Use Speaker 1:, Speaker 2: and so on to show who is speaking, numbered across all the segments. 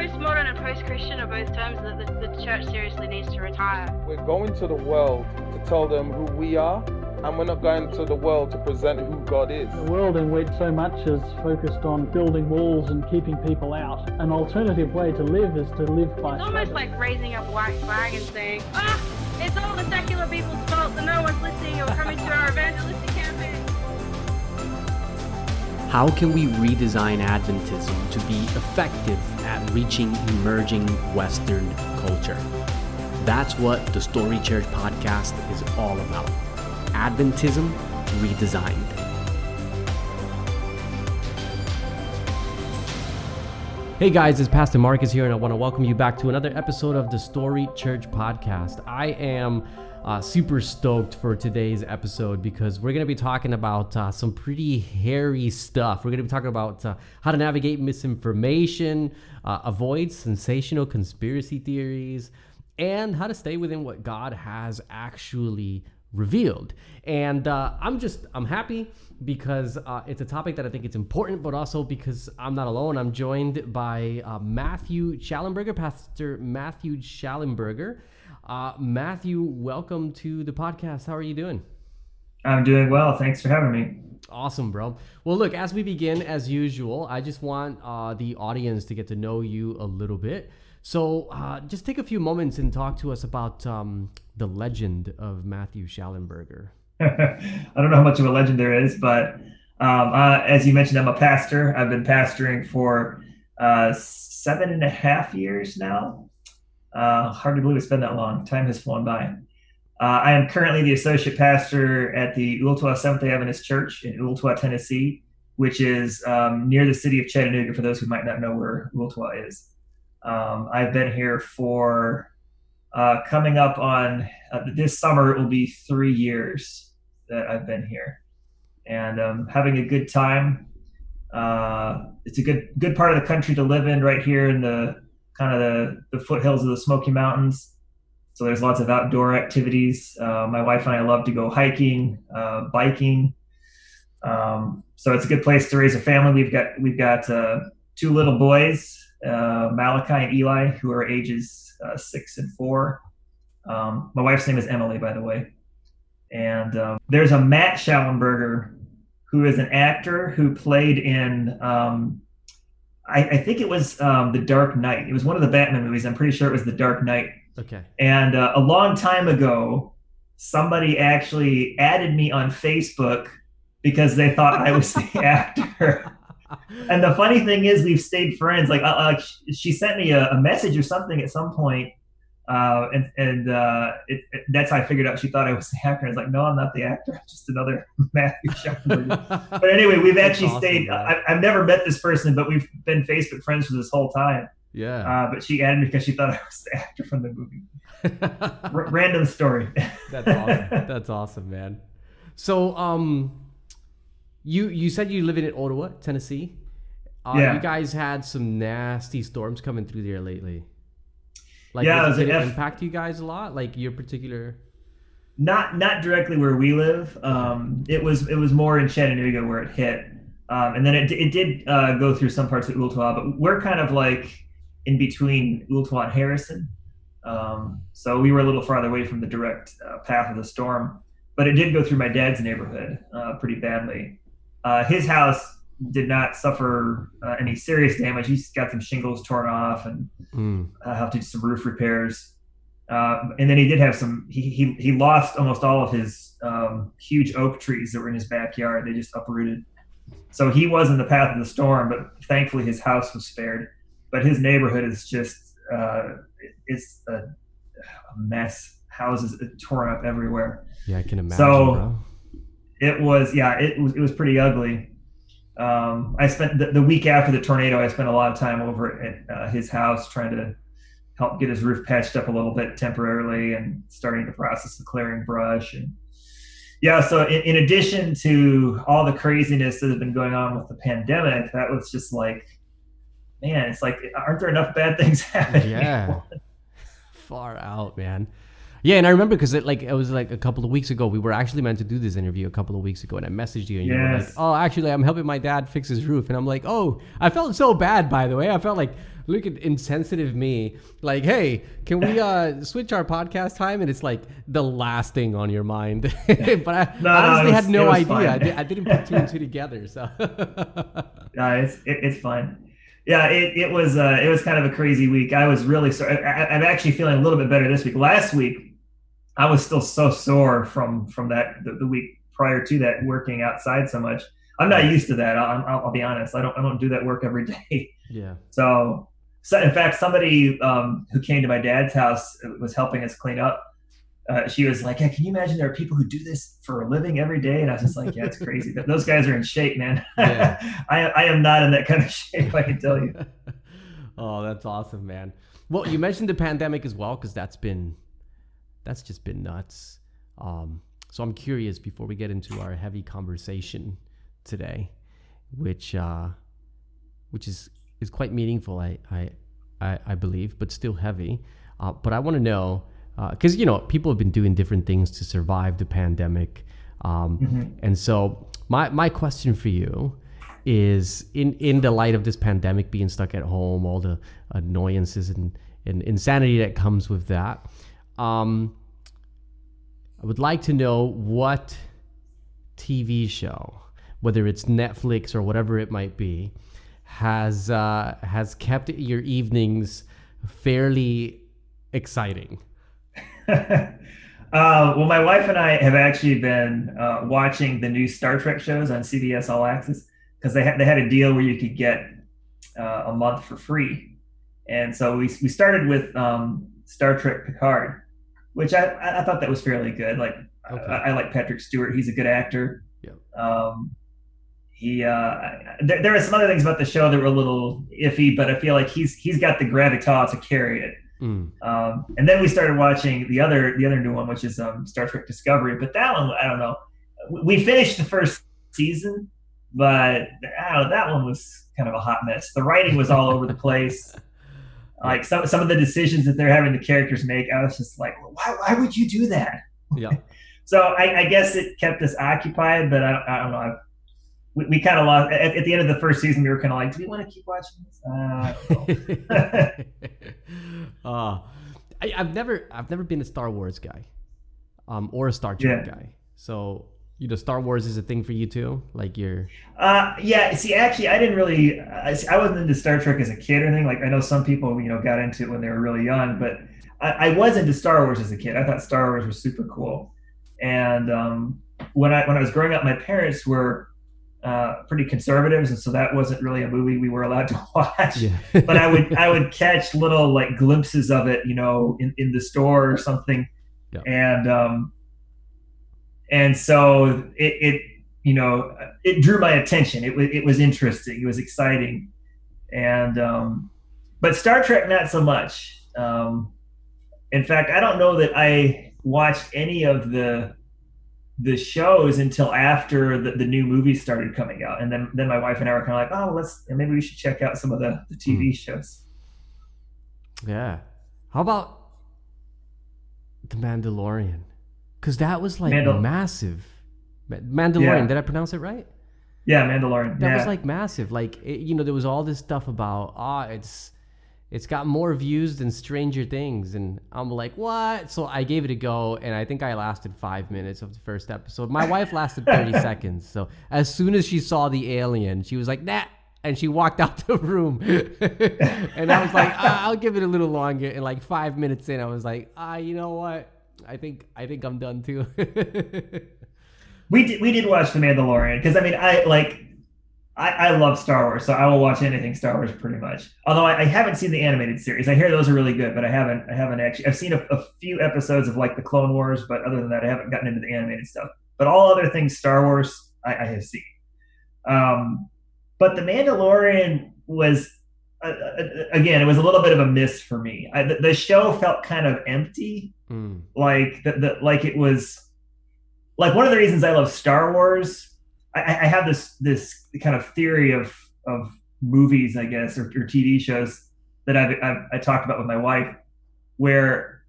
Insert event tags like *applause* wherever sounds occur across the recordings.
Speaker 1: postmodern and post-Christian are both terms that the, the church seriously needs to retire.
Speaker 2: We're going to the world to tell them who we are, and we're not going to the world to present who God is.
Speaker 3: A world in which so much is focused on building walls and keeping people out. An alternative way to live is to live by
Speaker 1: It's almost like raising a white flag and saying, ah, it's all the secular people's fault that no one's listening or coming to our evangelistic campaign.
Speaker 4: How can we redesign Adventism to be effective at reaching emerging Western culture? That's what the Story Church podcast is all about. Adventism redesigned. Hey guys, it's Pastor Marcus here, and I want to welcome you back to another episode of the Story Church podcast. I am uh, super stoked for today's episode because we're going to be talking about uh, some pretty hairy stuff. We're going to be talking about uh, how to navigate misinformation, uh, avoid sensational conspiracy theories, and how to stay within what God has actually revealed. And uh, I'm just, I'm happy because uh, it's a topic that I think it's important, but also because I'm not alone. I'm joined by Matthew Shallenberger, Pastor Matthew Shallenberger. Uh, Matthew, welcome to the podcast. How are you doing?
Speaker 5: I'm doing well. Thanks for having me.
Speaker 4: Awesome, bro. Well, look, as we begin, as usual, I just want uh, the audience to get to know you a little bit. So, uh, just take a few moments and talk to us about um, the legend of Matthew Shallenberger. *laughs*
Speaker 5: I don't know how much of a legend there is, but um, uh, as you mentioned, I'm a pastor. I've been pastoring for uh, seven and a half years now. Uh, hard to believe it's been that long. Time has flown by. Uh, I am currently the associate pastor at the Ooltewah Seventh day Adventist Church in Ooltewah, Tennessee, which is um, near the city of Chattanooga, for those who might not know where Ooltewah is. Um, I've been here for uh, coming up on uh, this summer, it will be three years that I've been here and um, having a good time. Uh, it's a good good part of the country to live in, right here in the kind of the, the foothills of the Smoky Mountains. So there's lots of outdoor activities. Uh, my wife and I love to go hiking, uh, biking. Um, so it's a good place to raise a family. We've got we've got uh, two little boys, uh, Malachi and Eli, who are ages uh, six and four. Um, my wife's name is Emily, by the way. And um, there's a Matt Shallenberger who is an actor who played in um, I, I think it was um, The Dark Knight. It was one of the Batman movies. I'm pretty sure it was The Dark Knight.
Speaker 4: Okay.
Speaker 5: And uh, a long time ago, somebody actually added me on Facebook because they thought I was the *laughs* actor. and the funny thing is, we've stayed friends. Like, uh, uh, she sent me a, a, message or something at some point, uh, and and uh, it, it, that's how I figured out she thought I was the actor. I was like, no, I'm not the actor. I'm just another *laughs* Matthew Shepard. *laughs* but anyway, we've actually awesome, stayed. I, have never met this person, but we've been Facebook friends for this whole time.
Speaker 4: Yeah.
Speaker 5: Uh, but she added me because she thought I was the actor from the movie. *laughs* R- random story.
Speaker 4: that's awesome. That's awesome, man. So, um, you you said you live in Ottawa, Tennessee. Uh, yeah. You guys had some nasty storms coming through there lately. Like, yeah, did it F- impact you guys a lot? Like your particular?
Speaker 5: Not not directly where we live. Um, it was it was more in Chattanooga where it hit, um, and then it it did uh, go through some parts of Ooltewah, but we're kind of like in between Ooltewah and Harrison. Um, so we were a little farther away from the direct uh, path of the storm, but it did go through my dad's neighborhood uh, pretty badly. Uh, his house did not suffer uh, any serious damage. He's got some shingles torn off and mm. uh, have to do some roof repairs. Uh, and then he did have some. He he, he lost almost all of his um, huge oak trees that were in his backyard. They just uprooted. So he was in the path of the storm, but thankfully his house was spared. But his neighborhood is just uh, it's a, a, mess. Houses torn up everywhere.
Speaker 4: Yeah, I can imagine.
Speaker 5: So
Speaker 4: bro.
Speaker 5: it was yeah, it was it was pretty ugly. Um, I spent the, the, week after the tornado. I spent a lot of time over at uh, his house trying to help get his roof patched up a little bit temporarily, and starting the process of clearing brush. And yeah, so in, in addition to all the craziness that has been going on with the pandemic, that was just like, man, it's like, aren't there enough bad things *laughs* happening?
Speaker 4: Yeah, *laughs* far out, man. Yeah, and I remember because it like it was like a couple of weeks ago. We were actually meant to do this interview a couple of weeks ago, and I messaged you, and you were like, "Oh, actually, I'm helping my dad fix his roof," and I'm like, "Oh, I felt so bad." By the way, I felt like look at insensitive me. Like, hey, can we uh switch our podcast time? And it's like the last thing on your mind. *laughs* but I *laughs*
Speaker 5: No, no,
Speaker 4: honestly
Speaker 5: it
Speaker 4: had no idea. I,
Speaker 5: fine.
Speaker 4: di- I didn't put two and two together. So *laughs*
Speaker 5: Yeah, it's it, it's fine. Yeah, it, it was uh, it was kind of a crazy week. I was really sorry. I, I'm actually feeling a little bit better this week. Last week, I was still so sore from from that the, the week prior to that working outside so much. I'm not used to that. I'll, I'll, I'll be honest. I don't I don't do that work every *laughs* day.
Speaker 4: yeah,
Speaker 5: So, so in fact, somebody um, who came to my dad's house uh, was helping us clean up. Uh, she was like, "Yeah, can you imagine there are people who do this for a living every day?" And I was just like, "Yeah, it's *laughs* crazy. Th- Those guys are in shape, man. *laughs*
Speaker 4: Yeah.
Speaker 5: I I am not in that kind of shape. I can tell you."
Speaker 4: oh, that's awesome, man. Well, you mentioned the pandemic as well, because that's been that's just been nuts. Um, so I'm curious before we get into our heavy conversation today, which uh, which is is quite meaningful, I I I, I believe, but still heavy. Uh, but I want to know because you know people have been doing different things to survive the pandemic, um, and so my my question for you is in in the light of this pandemic being stuck at home all the annoyances and, and insanity that comes with that um i would like to know what tv show whether it's netflix or whatever it might be has uh has kept your evenings fairly exciting? *laughs*
Speaker 5: Uh, well, my wife and I have actually been uh, watching the new Star Trek shows on CBS All Access because they had they had a deal where you could get uh, a month for free, and so we we started with um, Star Trek Picard, which I I thought that was fairly good. Like
Speaker 4: Okay.
Speaker 5: I, I like Patrick Stewart; he's a good actor.
Speaker 4: Yep.
Speaker 5: Um, he uh, there, there are some other things about the show that were a little iffy, but I feel like he's he's got the gravitas to carry it.
Speaker 4: Mm,
Speaker 5: Um, and then we started watching the other the other new one, which is um, Star Trek Discovery. But that one, I don't know. We finished the first season, but I don't know, that one was kind of a hot mess. The writing was all over the place. *laughs* Like some some of the decisions that they're having the characters make, I was just like, why why would you do that?
Speaker 4: yeah *laughs*
Speaker 5: So I, I guess it kept us occupied, but I, I don't know. I, we, we kind of lost at, at the end of the first season. We were kind of like, do we want to keep watching this? Uh, I don't know. *laughs*
Speaker 4: uh, I, I've never I've never been a Star Wars guy, um, or a Star Trek
Speaker 5: Yeah.
Speaker 4: guy. So you know, Star Wars is a thing for you too. Like you're
Speaker 5: Uh, yeah. See, actually, I didn't really. I, I wasn't into Star Trek as a kid or anything. Like I know some people, you know, got into it when they were really young, but I, I was into Star Wars as a kid. I thought Star Wars was super cool. And um, when I when I was growing up, my parents were uh, pretty conservatives, and so that wasn't really a movie we were allowed *laughs* to watch.
Speaker 4: yeah.
Speaker 5: but I would I would catch little like glimpses of it, you know, in, in the store or something,
Speaker 4: Yeah.
Speaker 5: and um, and so it, it you know it drew my attention. It was it was interesting. It was exciting, and um, but Star Trek not so much. Um, in fact, I don't know that I watched any of the the shows until after the, the new movies started coming out, and then then my wife and I were kind of like, oh, well, let's maybe we should check out some of the, the TV shows.
Speaker 4: yeah. How about the Mandalorian? Because that was like
Speaker 5: Mandal-
Speaker 4: massive. Mandalorian.
Speaker 5: Yeah.
Speaker 4: Did I pronounce it right?
Speaker 5: Yeah, Mandalorian.
Speaker 4: That
Speaker 5: yeah.
Speaker 4: was like massive. Like it, you know, there was all this stuff about ah, it's it's got more views than Stranger Things, and I'm like, what? So I gave it a go, and I think I lasted five minutes of the first episode. My wife lasted 30 *laughs* seconds. So as soon as she saw the alien, she was like, nah. And she walked out the room, *laughs* and I was like, "I'll give it a little longer." And like five minutes in, I was like, "Ah, you know what? I think I think I'm done too." *laughs*
Speaker 5: we did we did watch The Mandalorian because I mean I like I, I love Star Wars, so I will watch anything Star Wars pretty much. Although I, I haven't seen the animated series, I hear those are really good, but I haven't I haven't actually I've seen a, a few episodes of like the Clone Wars, but other than that, I haven't gotten into the animated stuff. But all other things Star Wars, I, I have seen. Um, but the Mandalorian was uh, uh, again, it was a little bit of a miss for me. I, the, the show felt kind of empty
Speaker 4: Mm,
Speaker 5: like the, the like it was like one of the reasons I love Star Wars. I, I have this this kind of theory of of movies, I guess, or, or TV shows that I've, I've I talked about with my wife, where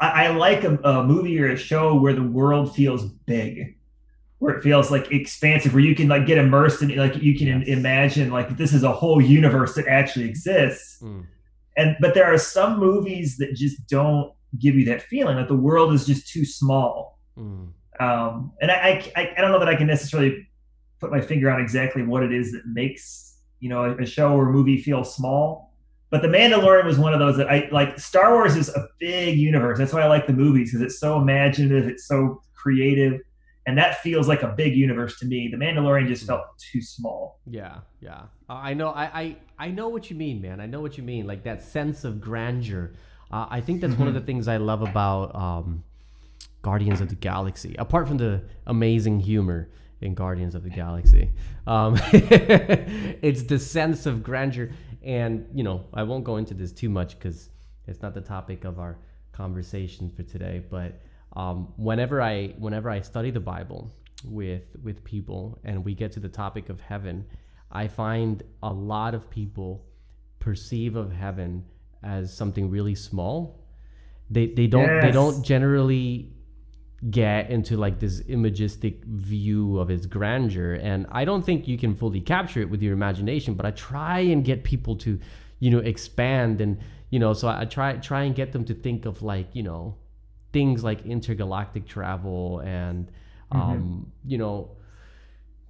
Speaker 5: I, I like a, a movie or a show where the world feels big where it feels like expansive, where you can like get immersed in, like you can
Speaker 4: Yes.
Speaker 5: imagine like this is a whole universe that actually exists.
Speaker 4: Mm.
Speaker 5: And but there are some movies that just don't give you that feeling. that the world is just too small.
Speaker 4: Mm.
Speaker 5: Um, and I, I I don't know that I can necessarily put my finger on exactly what it is that makes you know a, a show or movie feel small. But The Mandalorian was one of those that I like. Star Wars is a big universe. That's why I like the movies because it's so imaginative, it's so creative, and that feels like a big universe to me. The Mandalorian just felt too small.
Speaker 4: Yeah, yeah. I know. I, I I know what you mean, man. I know what you mean. Like that sense of grandeur. Uh, I think that's one of the things I love about um, Guardians of the Galaxy. Apart from the amazing humor in Guardians of the Galaxy, um, *laughs* it's the sense of grandeur. And you know, I won't go into this too much because it's not the topic of our conversation for today. But um, whenever I whenever I study the Bible with with people and we get to the topic of heaven, I find a lot of people perceive of heaven as something really small. They they don't they don't generally get into like this imagistic view of its grandeur. And I don't think you can fully capture it with your imagination but I try and get people to you know expand and you know so I, try try and get them to think of like you know things like intergalactic travel and um you know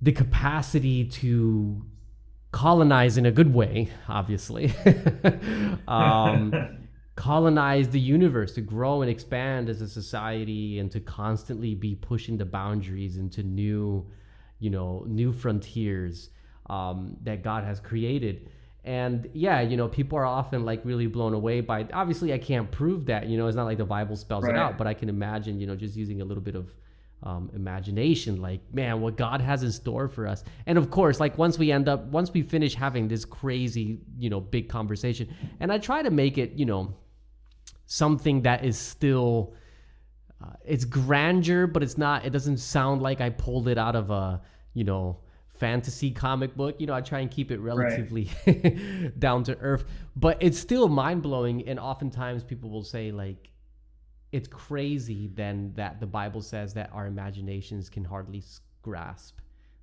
Speaker 4: the capacity to colonize in a good way obviously. *laughs* Um *laughs* colonize the universe to grow and expand as a society and to constantly be pushing the boundaries into new you know new frontiers um, that god has created. And yeah you know people are often like really blown away by obviously i can't prove that you know it's not like the bible spells it out but i can imagine you know just using a little bit of um, imagination like man what god has in store for us. And of course like once we end up once we finish having this crazy you know big conversation and i try to make it you know something that is still uh, it's grandeur but it's not it doesn't sound like i pulled it out of a you know fantasy comic book. You know i try and keep it relatively *laughs* down to earth but it's still mind-blowing and oftentimes people will say like it's crazy then that the bible says that our imaginations can hardly grasp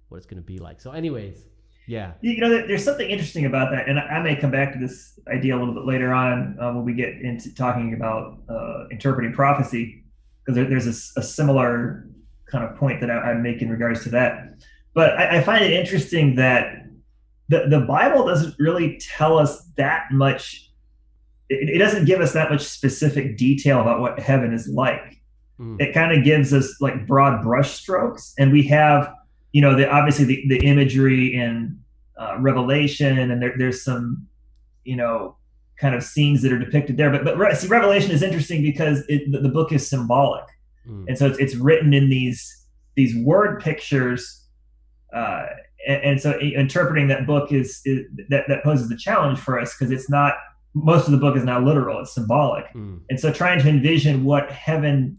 Speaker 4: what it's going to be like so anyways yeah
Speaker 5: You know, there's something interesting about that, and I may come back to this idea a little bit later on uh, when we get into talking about uh, interpreting prophecy, because there, there's a similar kind of point that I, I make in regards to that. But I, I find it interesting that the the Bible doesn't really tell us that much. It, it doesn't give us that much specific detail about what heaven is like
Speaker 4: Mm.
Speaker 5: it kind of gives us like broad brushstrokes and we have you know the obviously the, the imagery in uh, revelation and there, there's some you know kind of scenes that are depicted there but but see revelation is interesting because it, the, the book is symbolic
Speaker 4: Mm.
Speaker 5: and so it's, it's written in these these word pictures uh, and, and so interpreting that book is, is that that poses a challenge for us because it's not most of the book is not literal it's symbolic.
Speaker 4: Mm.
Speaker 5: and so trying to envision what heaven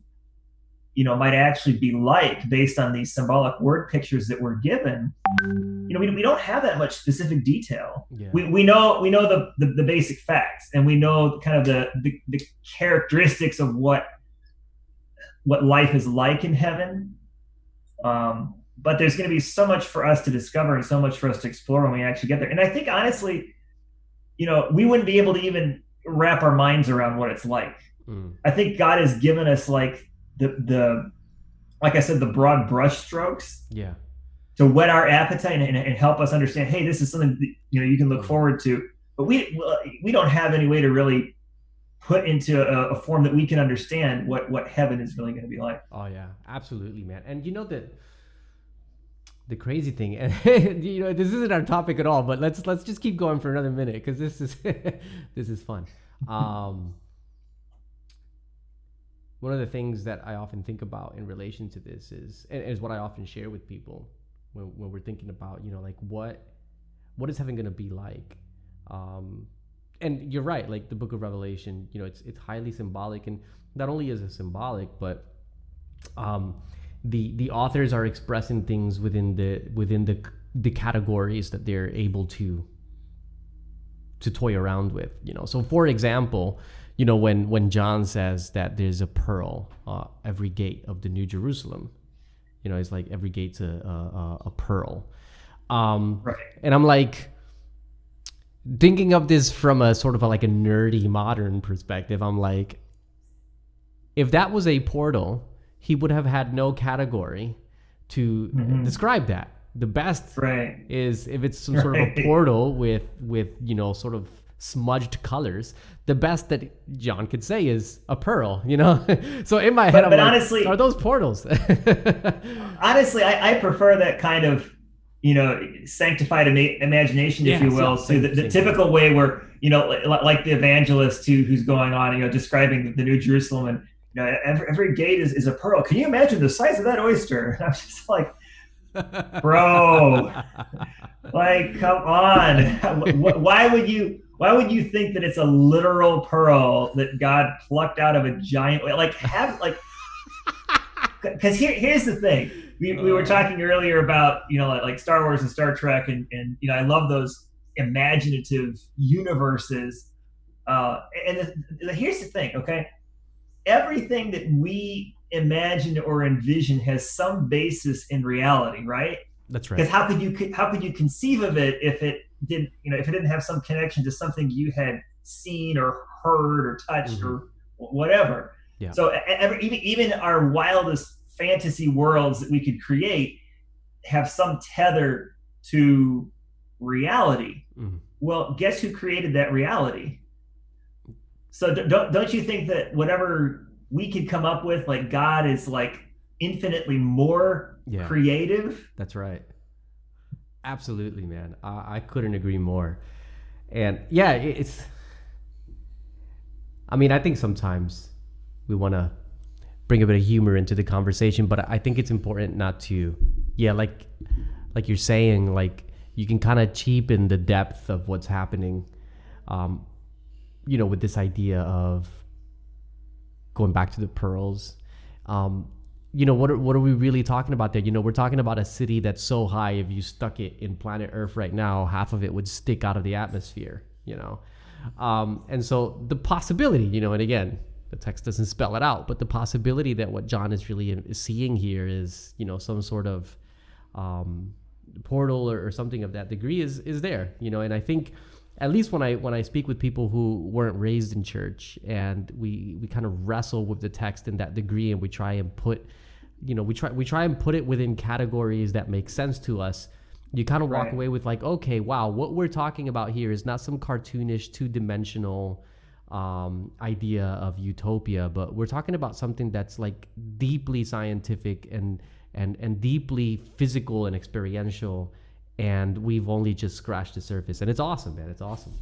Speaker 5: you know might actually be like based on these symbolic word pictures that we're given you know we, we don't have that much specific detail.
Speaker 4: Yeah.
Speaker 5: We, we know we know the, the the basic facts and we know kind of the, the the characteristics of what what life is like in heaven. Um but there's going to be so much for us to discover and so much for us to explore when we actually get there. And i think honestly you know we wouldn't be able to even wrap our minds around what it's like
Speaker 4: Mm.
Speaker 5: I think God has given us like the the like I said the broad brush strokes
Speaker 4: yeah
Speaker 5: to whet our appetite and, and help us understand. Hey, this is something that, you know you can look forward to. But we we don't have any way to really put into a, a form that we can understand what what heaven is really going to be like.
Speaker 4: Oh yeah, absolutely, man. And you know that the crazy thing, *laughs* and you know, this isn't our topic at all, but let's let's just keep going for another minute because this is *laughs* this is fun. Um, one of the things that I often think about in relation to this is, and is what I often share with people when, when we're thinking about, you know, like what what is heaven going to be like? Um, and you're right, like the Book of Revelation, you know, it's it's highly symbolic, and not only is it symbolic, but um, the the authors are expressing things within the within the the categories that they're able to to toy around with. You know, so for example, you know when when John says that there's a pearl uh, every gate of the New Jerusalem, you know, it's like every gate's a a, a pearl. Um,
Speaker 5: Right.
Speaker 4: and I'm like thinking of this from a sort of a, like a nerdy modern perspective. I'm like, if that was a portal, he would have had no category to mm-hmm. describe that. The best
Speaker 5: Right.
Speaker 4: is if it's some sort of a portal with with you know sort of smudged colors. The best that John could say is a pearl. You know, *laughs* so in my head,
Speaker 5: But-
Speaker 4: I'm
Speaker 5: but
Speaker 4: like,
Speaker 5: honestly-
Speaker 4: are those portals? *laughs*
Speaker 5: honestly, I, I prefer that kind of, you know, sanctified ima- imagination, if
Speaker 4: Yeah,
Speaker 5: you will,
Speaker 4: same-
Speaker 5: to the, the typical way where, you know, li- like the evangelist who, who's going on, you know, describing the New Jerusalem and, you know, every, every gate is, is a pearl. Can you imagine the size of that oyster? And *laughs* I'm just like, bro, like, come on. *laughs* Why would you, why would you think that it's a literal pearl that God plucked out of a giant, like have, like, because here, here's the thing we, we were
Speaker 4: Uh.
Speaker 5: talking earlier about you know like, like star wars and star trek and, and you know i love those imaginative universes uh, and the, the, here's the thing okay everything that we imagine or envision has some basis in reality right
Speaker 4: That's right.
Speaker 5: because how could you how could you conceive of it if it didn't you know if it didn't have some connection to something you had seen or heard or touched or whatever
Speaker 4: Mm-hmm. Yeah.
Speaker 5: so every, even even our wildest fantasy worlds that we could create have some tether to reality
Speaker 4: Mhm.
Speaker 5: well guess who created that reality so don't don't you think that whatever we could come up with like god is like infinitely more
Speaker 4: Yeah.
Speaker 5: creative
Speaker 4: That's right. Absolutely, man. I, I couldn't agree more. And yeah, it's. I mean, I think sometimes we want to bring a bit of humor into the conversation, but I think it's important not to. Yeah, like, like you're saying, like you can kind of cheapen the depth of what's happening. Um, you know, with this idea of going back to the pearls. Um, you know what are, what are we really talking about there? You know we're talking about a city that's so high if you stuck it in planet earth right now half of it would stick out of the atmosphere you know? Um, and so the possibility you know and again the text doesn't spell it out but the possibility that what john is really seeing here is you know some sort of um, portal or, or something of that degree is is there you know? And i think at least when I when I speak with people who weren't raised in church and we we kind of wrestle with the text in that degree and we try and put you know we try we try and put it within categories that make sense to us you kind of walk
Speaker 5: Right.
Speaker 4: away with like okay wow what we're talking about here is not some cartoonish two-dimensional um, idea of utopia but we're talking about something that's like deeply scientific and and and deeply physical and experiential and we've only just scratched the surface and it's awesome man it's awesome.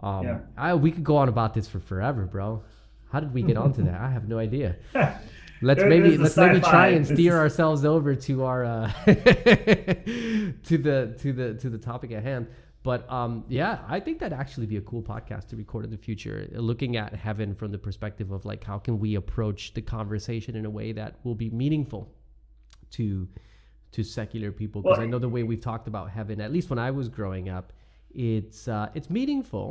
Speaker 4: Um,
Speaker 5: Yeah.
Speaker 4: I, we could go on about this for forever bro. How did we get onto that? I have no idea. *laughs* Let's
Speaker 5: There-
Speaker 4: maybe let's maybe try and steer ourselves over to our uh *laughs* to the to the to the topic at hand. But um yeah i think that'd actually be a cool podcast to record in the future looking at heaven from the perspective of like how can we approach the conversation in a way that will be meaningful to to secular people because
Speaker 5: Well-
Speaker 4: i know the way we've talked about heaven at least when i was growing up it's uh it's meaningful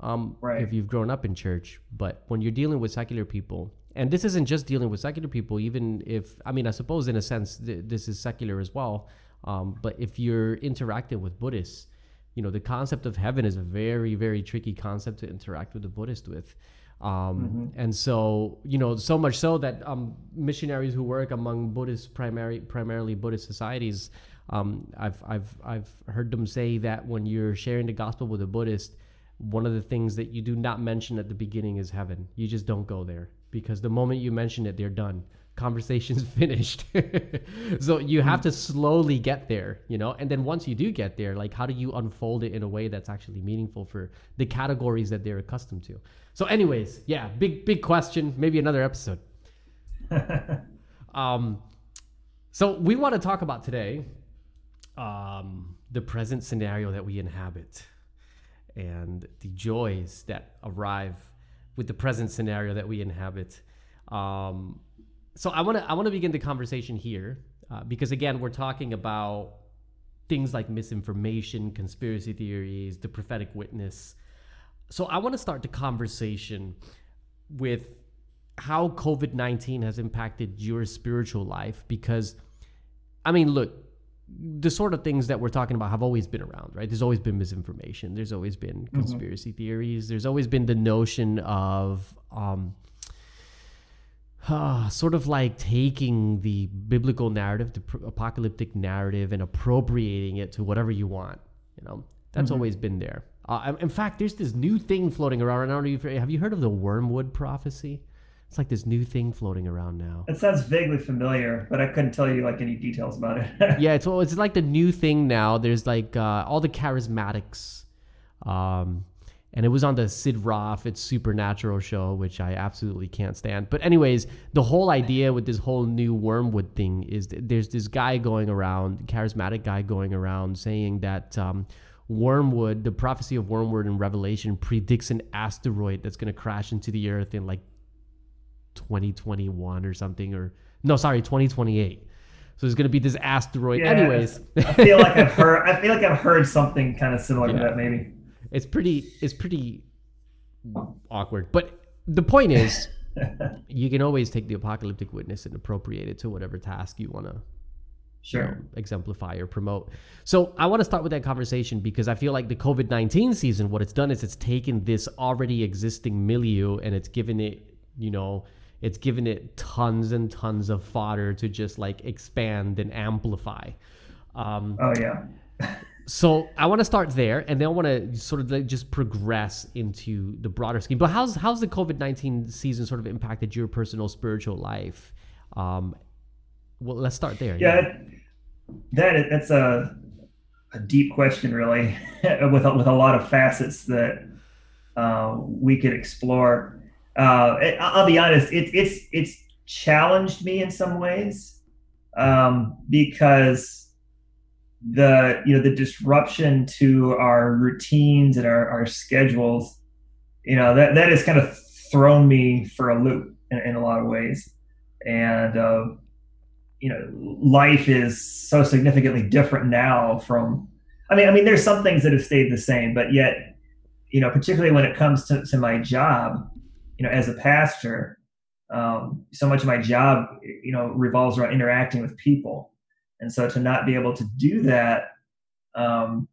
Speaker 4: um,
Speaker 5: Right.
Speaker 4: if you've grown up in church. But when you're dealing with secular people, and this isn't just dealing with secular people, even if, I mean, I suppose in a sense, th- this is secular as well. Um, but if you're interacting with Buddhists, you know, the concept of heaven is a very, very tricky concept to interact with the Buddhist with. Um, And so, you know, so much so that um, missionaries who work among Buddhist, primary, primarily Buddhist societies, um, I've, I've, I've heard them say that when you're sharing the gospel with a Buddhist, one of the things that you do not mention at the beginning is heaven. You just don't go there because the moment you mention it, they're done. Conversation's *laughs* finished. *laughs* so you have to slowly get there, you know? And then once you do get there, like how do you unfold it in a way that's actually meaningful for the categories that they're accustomed to? So, anyways, yeah, big, big question. Maybe another episode. *laughs* Um, so we want to talk about today um, the present scenario that we inhabit and the joys that arrive with the present scenario that we inhabit. Um, so I want to I want to begin the conversation here uh, because again we're talking about things like misinformation, conspiracy theories, the prophetic witness, so I want to start the conversation with how COVID 19 has impacted your spiritual life because, I mean, look, the sort of things that we're talking about have always been around, right? There's always been misinformation. There's always been
Speaker 5: Mm-hmm.
Speaker 4: conspiracy theories. There's always been the notion of um, uh, sort of like taking the biblical narrative, the pr- apocalyptic narrative, and appropriating it to whatever you want. You know, that's
Speaker 5: Mm-hmm.
Speaker 4: always been there. Uh, in fact, there's this new thing floating around. I don't know if have you heard of the wormwood prophecy? It's like this new thing floating around now.
Speaker 5: It sounds vaguely familiar, but I couldn't tell you like any details about it. *laughs*
Speaker 4: yeah, it's well, it's like the new thing now. There's like uh, all the charismatics, um, and it was on the Sid Roth, it's Supernatural show, which I absolutely can't stand. But anyways, the whole idea with this whole new wormwood thing is th- there's this guy going around, charismatic guy going around, saying that um, wormwood, the prophecy of wormwood in Revelation, predicts an asteroid that's going to crash into the earth in like 2021 or something, or no, sorry, 2028. So there's going to be this asteroid.
Speaker 5: Yeah.
Speaker 4: Anyways,
Speaker 5: I feel like I've *laughs* heard. I feel like I've heard something kind of similar
Speaker 4: Yeah.
Speaker 5: to that. Maybe.
Speaker 4: It's pretty it's pretty awkward but the point is *laughs* you can always take the apocalyptic witness and appropriate it to whatever task you want to
Speaker 5: Sure.
Speaker 4: you know, exemplify or promote so i want to start with that conversation because i feel like the covid-19 season what it's done is it's taken this already existing milieu and it's given it you know it's given it tons and tons of fodder to just like expand and amplify um,
Speaker 5: Oh yeah. *laughs*
Speaker 4: so I want to start there, and then I want to sort of like just progress into the broader scheme. But how's how's the COVID nineteen season sort of impacted your personal spiritual life? Um, well, let's start there.
Speaker 5: Yeah. That, that that's a a deep question, really, *laughs* with a, with a lot of facets that uh, we could explore. Uh, I'll be honest. It's it's it's challenged me in some ways um, because the you know the disruption to our routines and our, our schedules you know that that has kind of thrown me for a loop in, in a lot of ways. And uh, you know life is so significantly different now from i mean i mean there's some things that have stayed the same but yet you know particularly when it comes to, to my job you know as a pastor um, so much of my job you know revolves around interacting with people and so to not be able to do that um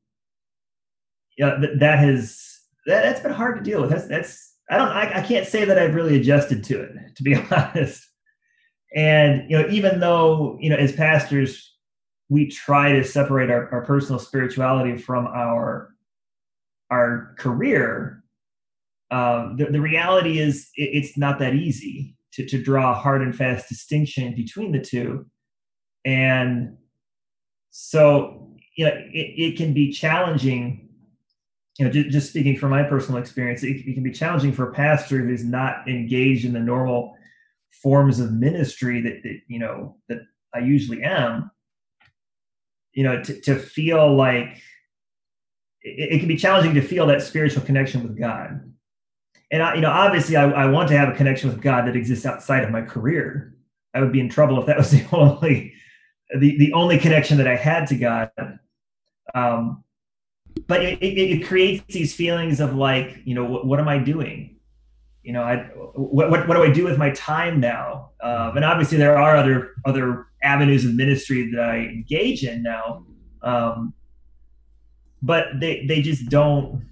Speaker 5: yeah th- that has that, that's been hard to deal with. That's that's i don't I, I can't say that i've really adjusted to it to be *laughs* honest. And you know even though you know as pastors we try to separate our, our personal spirituality from our our career um, the, the reality is it, it's not that easy to, to draw a hard and fast distinction between the two and so you know it, it can be challenging you know just, just speaking from my personal experience it, it can be challenging for a pastor who's not engaged in the normal forms of ministry that, that you know that i usually am you know to, to feel like it, it can be challenging to feel that spiritual connection with god. And I, you know obviously I, I want to have a connection with god that exists outside of my career. I would be in trouble if that was the *laughs* only the, the only connection that i had to god um, but it, it, it creates these feelings of like you know what, what am i doing? You know i what, what, what do i do with my time now? Um, and obviously there are other other avenues of ministry that i engage in now um, but they they just don't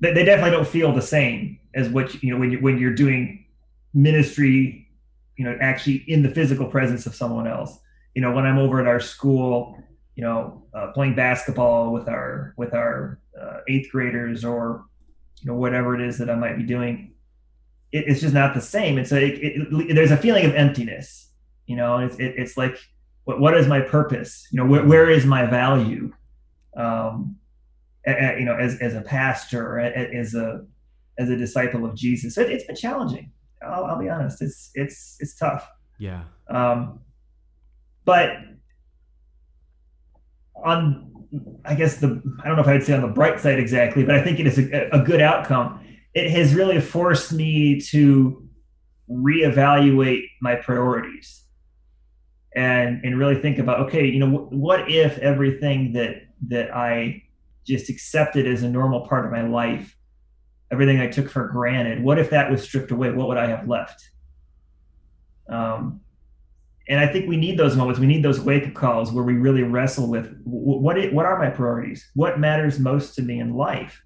Speaker 5: they, they definitely don't feel the same as what you know when you when you're doing ministry you know actually in the physical presence of someone else. You know when i'm over at our school you know uh, playing basketball with our with our uh, eighth graders or you know whatever it is that i might be doing it, it's just not the same. And so it, it, there's a feeling of emptiness you know it's, it, it's like what, what is my purpose? You know where, where is my value? Um, you know as, as a pastor as a as a disciple of jesus. It, it's been challenging I'll, I'll be honest it's it's it's tough
Speaker 4: Yeah.
Speaker 5: um, but on i guess the i don't know if i'd say on the bright side exactly but i think it is a, a good outcome it has really forced me to reevaluate my priorities and and really think about okay you know what if everything that that i just accepted as a normal part of my life everything I took for granted. What if that was stripped away? What would I have left? Um, and I think we need those moments. We need those wake up calls where we really wrestle with what it, what are my priorities? What matters most to me in life?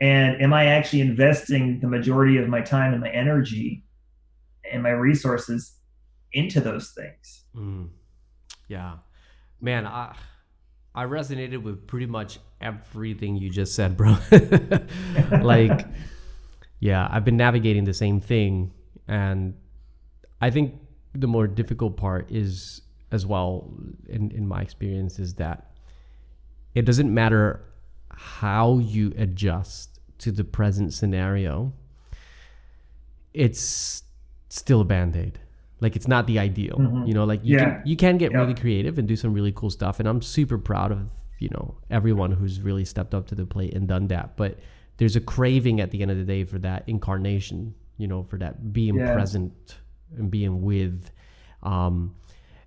Speaker 5: And am I actually investing the majority of my time and my energy and my resources into those things?
Speaker 4: Mm. Yeah, man, I I resonated with pretty much everything you just said, bro. *laughs* like, yeah, I've been navigating the same thing, and I think the more difficult part is as well in, in my experience is that it doesn't matter how you adjust to the present scenario it's still a band-aid like it's not the ideal mm-hmm. you know like you yeah. can you can get yeah. really creative and do some really cool stuff and i'm super proud of you know everyone who's really stepped up to the plate and done that. But there's a craving at the end of the day for that incarnation you know for that being yeah. present and being with um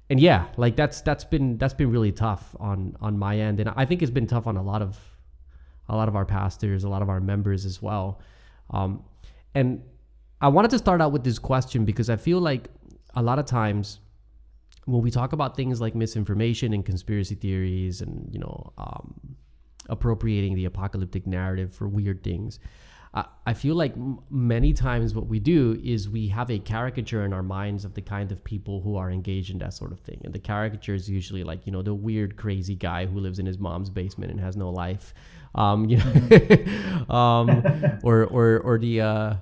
Speaker 4: and yeah like that's that's been that's been really tough on on my end. And i think it's been tough on a lot of a lot of our pastors a lot of our members as well. Um and i wanted to start out with this question because i feel like a lot of times when we talk about things like misinformation and conspiracy theories and you know um, appropriating the apocalyptic narrative for weird things I feel like many times what we do is we have a caricature in our minds of the kind of people who are engaged in that sort of thing. And the caricature is usually like, you know, the weird, crazy guy who lives in his mom's basement and has no life. Um, you know, *laughs* um, *laughs* or, or, or the, uh,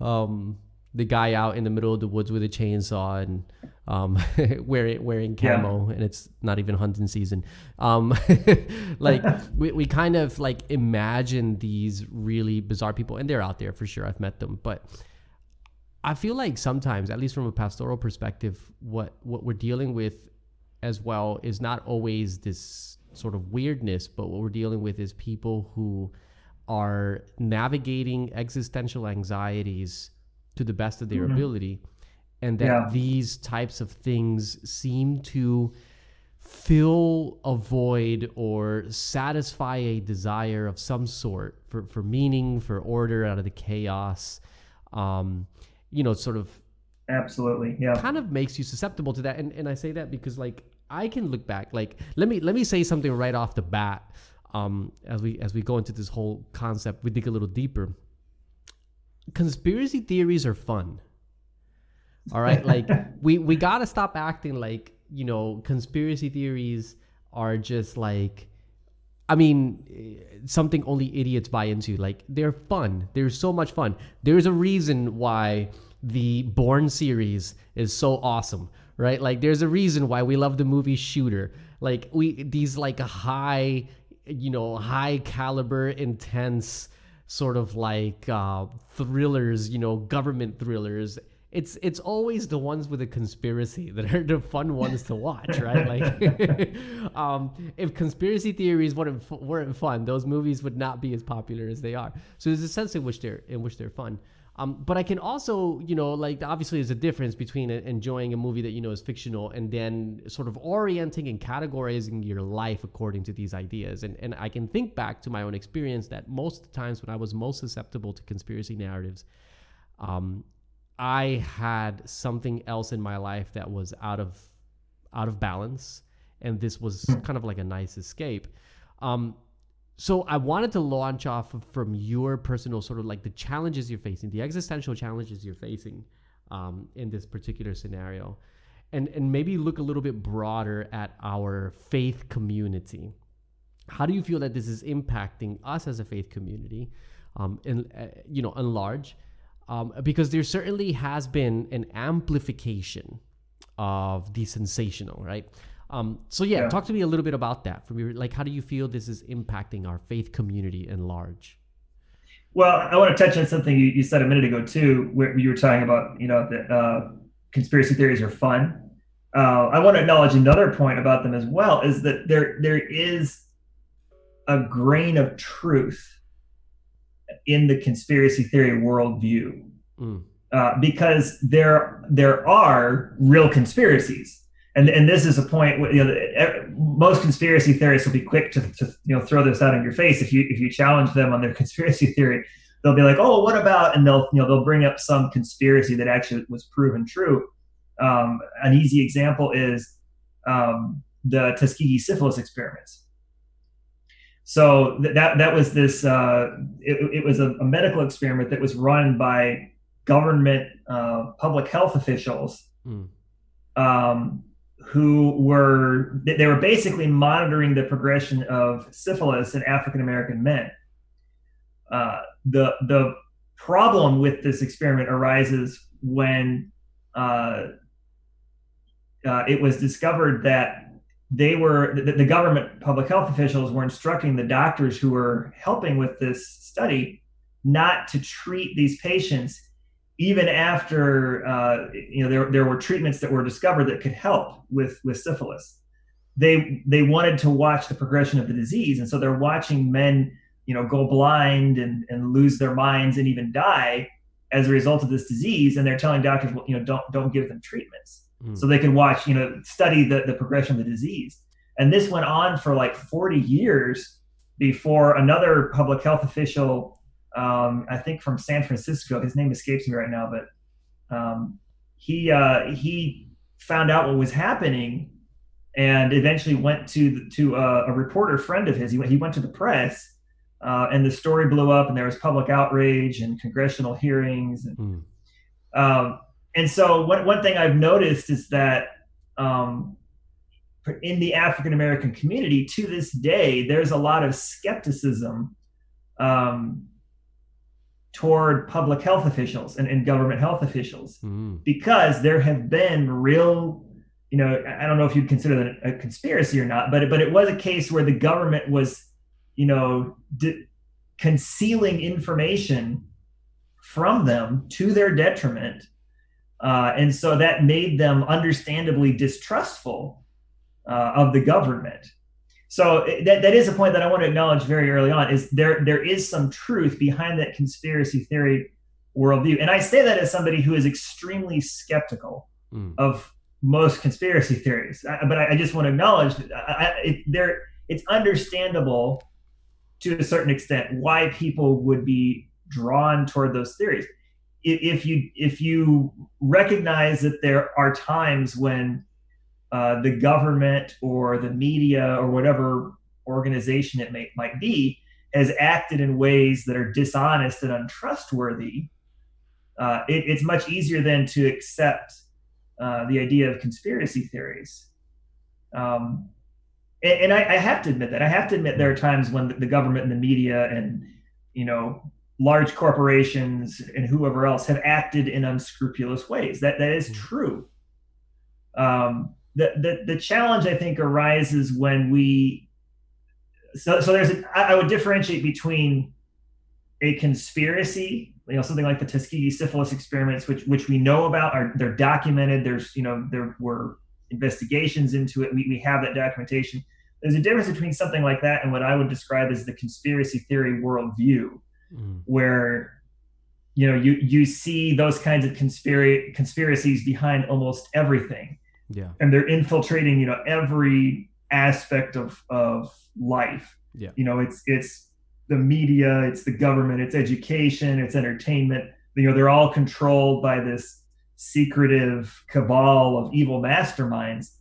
Speaker 4: um, the guy out in the middle of the woods with a chainsaw and um, *laughs* wearing wearing camo, yeah. and it's not even hunting season. Um, *laughs* like *laughs* we, we kind of like imagine these really bizarre people, and they're out there for sure. I've met them, but I feel like sometimes, at least from a pastoral perspective, what what we're dealing with as well is not always this sort of weirdness, but what we're dealing with is people who are navigating existential anxieties to the best of their mm-hmm. ability and that yeah. these types of things seem to fill a void or satisfy a desire of some sort for, for meaning for order out of the chaos um, you know sort of
Speaker 5: absolutely yeah
Speaker 4: kind of makes you susceptible to that and, and i say that because like i can look back like let me let me say something right off the bat um, as we as we go into this whole concept we dig a little deeper conspiracy theories are fun. All right, like *laughs* we we got to stop acting like, you know, conspiracy theories are just like I mean, something only idiots buy into. Like they're fun. They're so much fun. There's a reason why the Bourne series is so awesome, right? Like there's a reason why we love the movie Shooter. Like we these like high, you know, high caliber, intense sort of like uh, thrillers, you know, government thrillers. It's it's always the ones with a conspiracy that are the fun ones to watch, right? *laughs* Like, *laughs* um, if conspiracy theories weren't weren't fun, those movies would not be as popular as they are. So there's a sense in which they're in which they're fun. Um, but I can also, you know, like obviously there's a difference between enjoying a movie that you know is fictional and then sort of orienting and categorizing your life according to these ideas. And and I can think back to my own experience that most times when I was most susceptible to conspiracy narratives, um, I had something else in my life that was out of out of balance, and this was hmm. kind of like a nice escape. Um, so I wanted to launch off of, from your personal sort of like the challenges you're facing, the existential challenges you're facing um, in this particular scenario, and and maybe look a little bit broader at our faith community. How do you feel that this is impacting us as a faith community, um, in uh, you know, in large? Um, because there certainly has been an amplification of the sensational, right? Um, so yeah, yeah, talk to me a little bit about that. From your like, how do you feel this is impacting our faith community in large?
Speaker 5: Well, I want to touch on something you, you said a minute ago too, where you were talking about, you know, that uh, conspiracy theories are fun. Uh, I want to acknowledge another point about them as well is that there there is a grain of truth in the conspiracy theory worldview, mm. uh, because there there are real conspiracies and and this is a point where you know most conspiracy theorists will be quick to, to you know throw this out in your face if you if you challenge them on their *laughs* conspiracy theory they'll be like, oh, what about? And they'll you know they'll bring up some conspiracy that actually was proven true. Um, an easy example is um, the Tuskegee syphilis experiments. So th- that that was this. Uh, it, it, was a, a, medical experiment that was run by government uh, public health officials, mm. um, who were they were basically monitoring the progression of syphilis in African American men. Uh, the the problem with this experiment arises when uh, uh, it was discovered that they were the, the, government public health officials were instructing the doctors who were helping with this study not to treat these patients even after uh, you know there, there were treatments that were discovered that could help with with syphilis. They they wanted to watch the progression of the disease and so they're watching men you know go blind and, and lose their minds and even die as a result of this disease and they're telling doctors well, you know don't don't give them treatments mm. so they can watch, you know, study the, the progression of the disease. And this went on for like 40 years before another public health official, um, I think from San Francisco, his name escapes me right now, but um, he uh, he found out what was happening and eventually went to the, to a, a reporter friend of his. He went, he went to the press, uh, and the story blew up, and there was public outrage and congressional hearings. And, mm. um, and so one, one thing I've noticed is that um, in the African American community to this day, there's a lot of skepticism um, toward public health officials and, and government health officials mm. because there have been real, you know, I don't know if you'd consider that a conspiracy or not, but but it was a case where the government was, you know, d- concealing information from them to their detriment uh, and so that made them understandably distrustful uh, of the government. So that, that is a point that I want to acknowledge very early on is there there is some truth behind that conspiracy theory worldview. And I say that as somebody who is extremely skeptical mm. of most conspiracy theories. I, but I, I, just want to acknowledge that I, it, there it's understandable to a certain extent why people would be drawn toward those theories if you if you recognize that there are times when uh, the government or the media or whatever organization it may, might be has acted in ways that are dishonest and untrustworthy, uh, it, it's much easier then to accept uh, the idea of conspiracy theories. Um, and, and I, I, have to admit that I have to admit there are times when the, the government and the media and you know large corporations and whoever else have acted in unscrupulous ways. That that is hmm. true. Um, the, the the challenge I think arises when we so so there's a, I would differentiate between a conspiracy, you know, something like the Tuskegee syphilis experiments, which which we know about, are they're documented. There's you know there were investigations into it. We we have that documentation. There's a difference between something like that and what I would describe as the conspiracy theory worldview mm. where you know you you see those kinds of conspiracy conspiracies behind almost everything.
Speaker 4: Yeah.
Speaker 5: And they're infiltrating you know every aspect of of life.
Speaker 4: Yeah.
Speaker 5: You know it's it's the media it's the government it's education it's entertainment. You know they're all controlled by this secretive cabal of evil masterminds.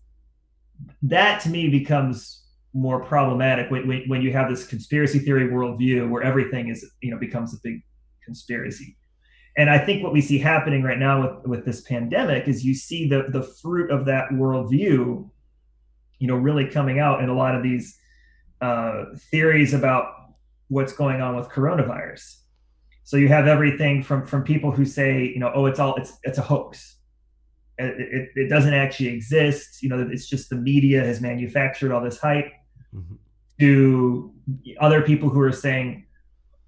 Speaker 5: That to me becomes more problematic when, when, when you have this conspiracy theory worldview where everything is you know becomes a big conspiracy. And i think what we see happening right now with with this pandemic is you see the the fruit of that worldview you know really coming out in a lot of these uh, theories about what's going on with coronavirus. So you have everything from from people who say you know oh it's all it's it's a hoax. It, it, it doesn't actually exist. You know it's just the media has manufactured all this hype mm-hmm. to other people who are saying,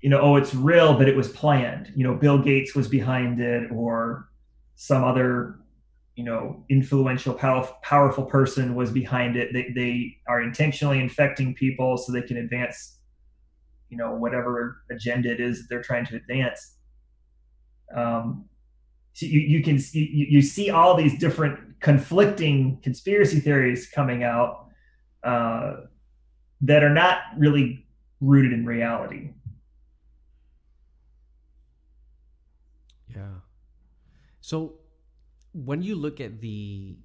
Speaker 5: you know, oh, it's real, but it was planned. You know, Bill Gates was behind it, or some other, you know, influential, pow- powerful person was behind it. They, they are intentionally infecting people so they can advance, you know, whatever agenda it is that they're trying to advance. Um, so you, you can you, you see all these different conflicting conspiracy theories coming out uh, that are not really rooted in reality.
Speaker 4: Yeah. So when you look at the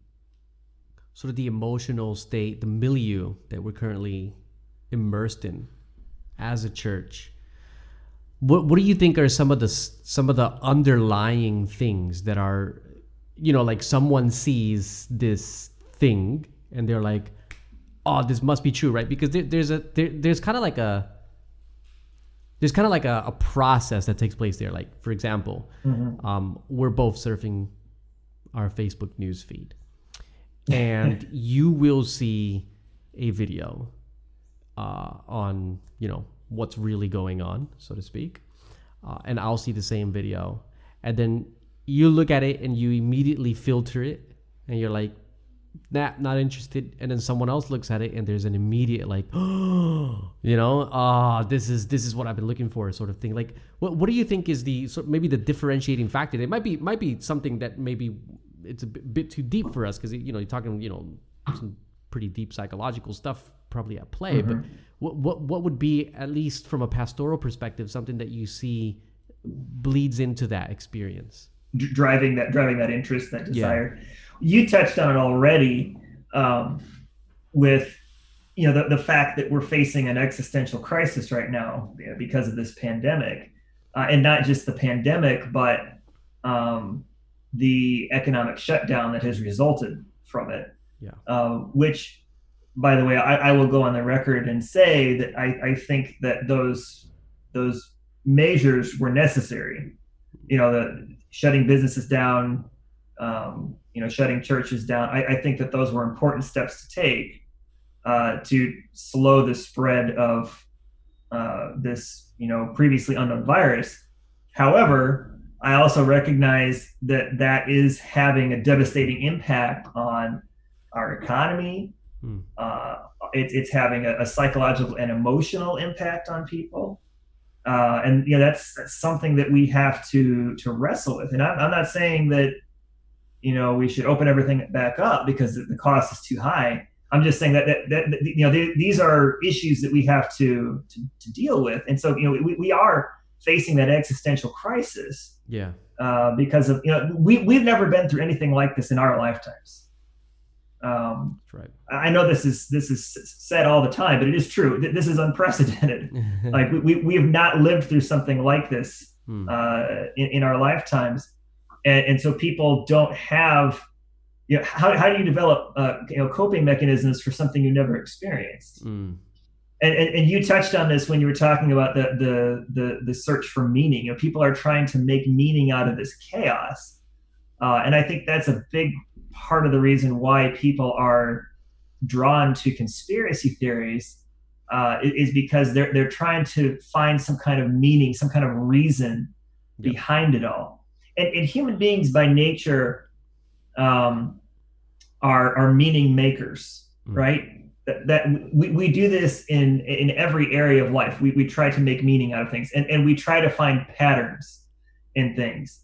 Speaker 4: sort of the emotional state, the milieu that we're currently immersed in as a church, what what do you think are some of the some of the underlying things that are you know like someone sees this thing and they're like oh this must be true right? Because there, there's a there, there's kind of like a there's kind of like a, a process that takes place there. Like for example um, we're both surfing our facebook news feed. And *laughs* you will see a video uh, on you know what's really going on so to speak. Uh, and i'll see the same video. And then you look at it and you immediately filter it and you're like nah not interested and then someone else looks at it and there's an immediate like *gasps* you know ah this is this is what i've been looking for sort of thing. Like what, what do you think is the sort maybe the differentiating factor? It might be might be something that maybe it's a bit, too deep for us because you know you're talking you know some pretty deep psychological stuff probably at play but what, what what would be at least from a pastoral perspective something that you see bleeds into that experience?
Speaker 5: D- driving that driving that interest that desire you touched on it already um, with you know the, the fact that we're facing an existential crisis right now you know, because of this pandemic. Uh, and not just the pandemic but um, the economic shutdown that has resulted from it.
Speaker 4: Yeah.
Speaker 5: uh, which by the way I, I will go on the record and say that I, I think that those those measures were necessary. You know the shutting businesses down um, you know shutting churches down. I, I think that those were important steps to take uh, to slow the spread of uh, this you know previously unknown virus. However i also recognize that that is having a devastating impact on our economy.
Speaker 4: Hmm.
Speaker 5: uh, it, it's having a, a psychological and emotional impact on people. Uh, and you know that's, that's something that we have to to wrestle with. And I'm, I'm not saying that you know we should open everything back up because the, cost is too high i'm just saying that that, that, that you know they, these are issues that we have to, to to deal with and so you know we, we are facing that existential crisis
Speaker 4: yeah
Speaker 5: uh, because of you know we, we've never been through anything like this in our lifetimes um,
Speaker 4: right
Speaker 5: I know this is this is said all the time, but it is true. Th- This is unprecedented. *laughs* like we, we, we have not lived through something like this
Speaker 4: Hmm.
Speaker 5: uh, in, in our lifetimes, and, and so people don't have. You know, how, how do you develop uh, you know coping mechanisms for something you never experienced?
Speaker 4: Mm.
Speaker 5: And, and, and you touched on this when you were talking about the, the the the search for meaning. You know, people are trying to make meaning out of this chaos, uh, and I think that's a big part of the reason why people are drawn to conspiracy theories uh, is because they're they're trying to find some kind of meaning, some kind of reason
Speaker 4: Yep.
Speaker 5: behind it all. And, and human beings by nature um, are are meaning makers,
Speaker 4: Mm.
Speaker 5: right? That, that we, we do this in in every area of life. We, we try to make meaning out of things, and, and we try to find patterns in things.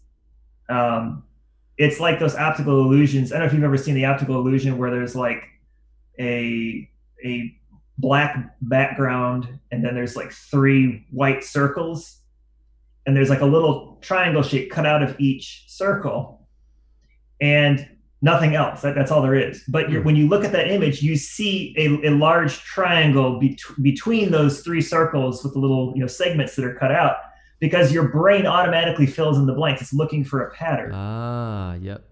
Speaker 5: Um, it's like those optical illusions. I don't know if you've ever seen the optical illusion where there's like a a black background and then there's like three white circles and there's like a little triangle shape cut out of each circle and nothing else. That, that's all there is. But you're,
Speaker 4: Hmm.
Speaker 5: when you look at that image you see a, a large triangle bet- between those three circles with the little you know segments that are cut out because your brain automatically fills in the blanks. It's looking for a pattern.
Speaker 4: Ah yep.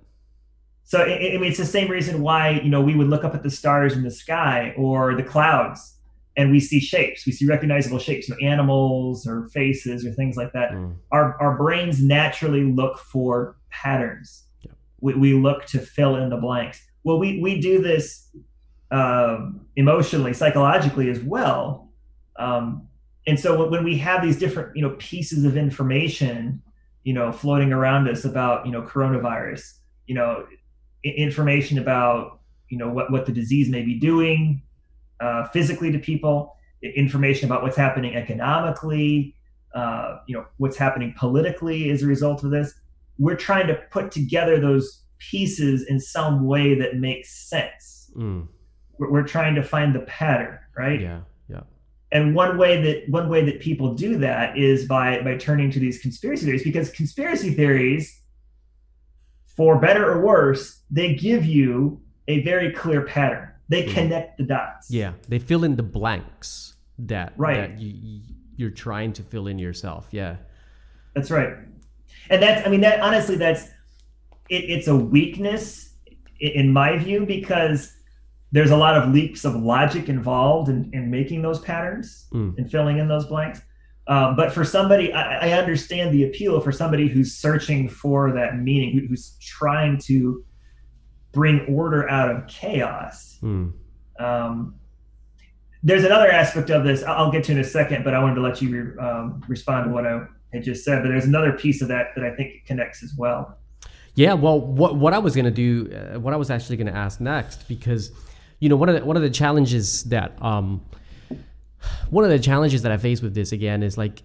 Speaker 5: So I mean, it's the same reason why you know we would look up at the stars in the sky or the clouds, and we see shapes. We see recognizable shapes, you know, animals or faces or things like that.
Speaker 4: Mm.
Speaker 5: Our our brains naturally look for patterns.
Speaker 4: Yeah.
Speaker 5: We, we look to fill in the blanks. Well, we we do this um, emotionally, psychologically as well. Um, and so when, when we have these different you know pieces of information, you know, floating around us about you know coronavirus, you know information about you know what, what the disease may be doing uh, physically to people information about what's happening economically uh, you know what's happening politically as a result of this. We're trying to put together those pieces in some way that makes sense.
Speaker 4: Mm.
Speaker 5: we're, we're trying to find the pattern right?
Speaker 4: Yeah yeah.
Speaker 5: And one way that one way that people do that is by by turning to these conspiracy theories because conspiracy theories for better or worse they give you a very clear pattern they
Speaker 4: Mhm.
Speaker 5: connect the dots
Speaker 4: Yeah, they fill in the blanks that
Speaker 5: Right.
Speaker 4: that you, you you're trying to fill in yourself. Yeah.
Speaker 5: That's right. And that's, I mean, that honestly, that's, it, it's a weakness in my view because there's a lot of leaps of logic involved in, in making those patterns
Speaker 4: Mm.
Speaker 5: and filling in those blanks. Um, but for somebody, I, I understand the appeal for somebody who's searching for that meaning, who, who's trying to bring order out of chaos.
Speaker 4: Mm.
Speaker 5: Um, there's another aspect of this I'll get to in a second, but I wanted to let you re- um, respond to what I had just said. But there's another piece of that that I think connects as well.
Speaker 4: Yeah, well, what what I was gonna do, uh, what I was actually gonna ask next, because you know one of the one of the challenges that um one of the challenges that I face with this again is like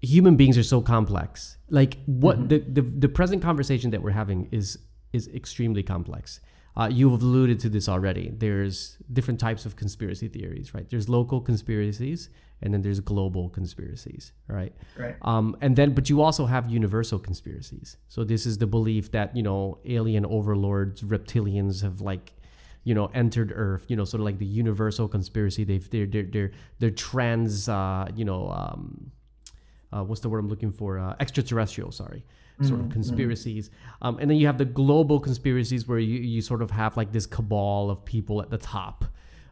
Speaker 4: human beings are so complex. Like what the, the the present conversation that we're having is is extremely complex. Uh, you've alluded to this already. There's different types of conspiracy theories, right? There's local conspiracies, and then there's global conspiracies, right?
Speaker 5: Right.
Speaker 4: Um, and then, but you also have universal conspiracies. So this is the belief that you know alien overlords, reptilians have like, you know, entered Earth. You know, sort of like the universal conspiracy. They've they're they're they're, they're trans. Uh, you know, um, uh, what's the word I'm looking for? Uh, extraterrestrial. Sorry. Sort of conspiracies, um, and then you have the global conspiracies where you, you sort of have like this cabal of people at the top,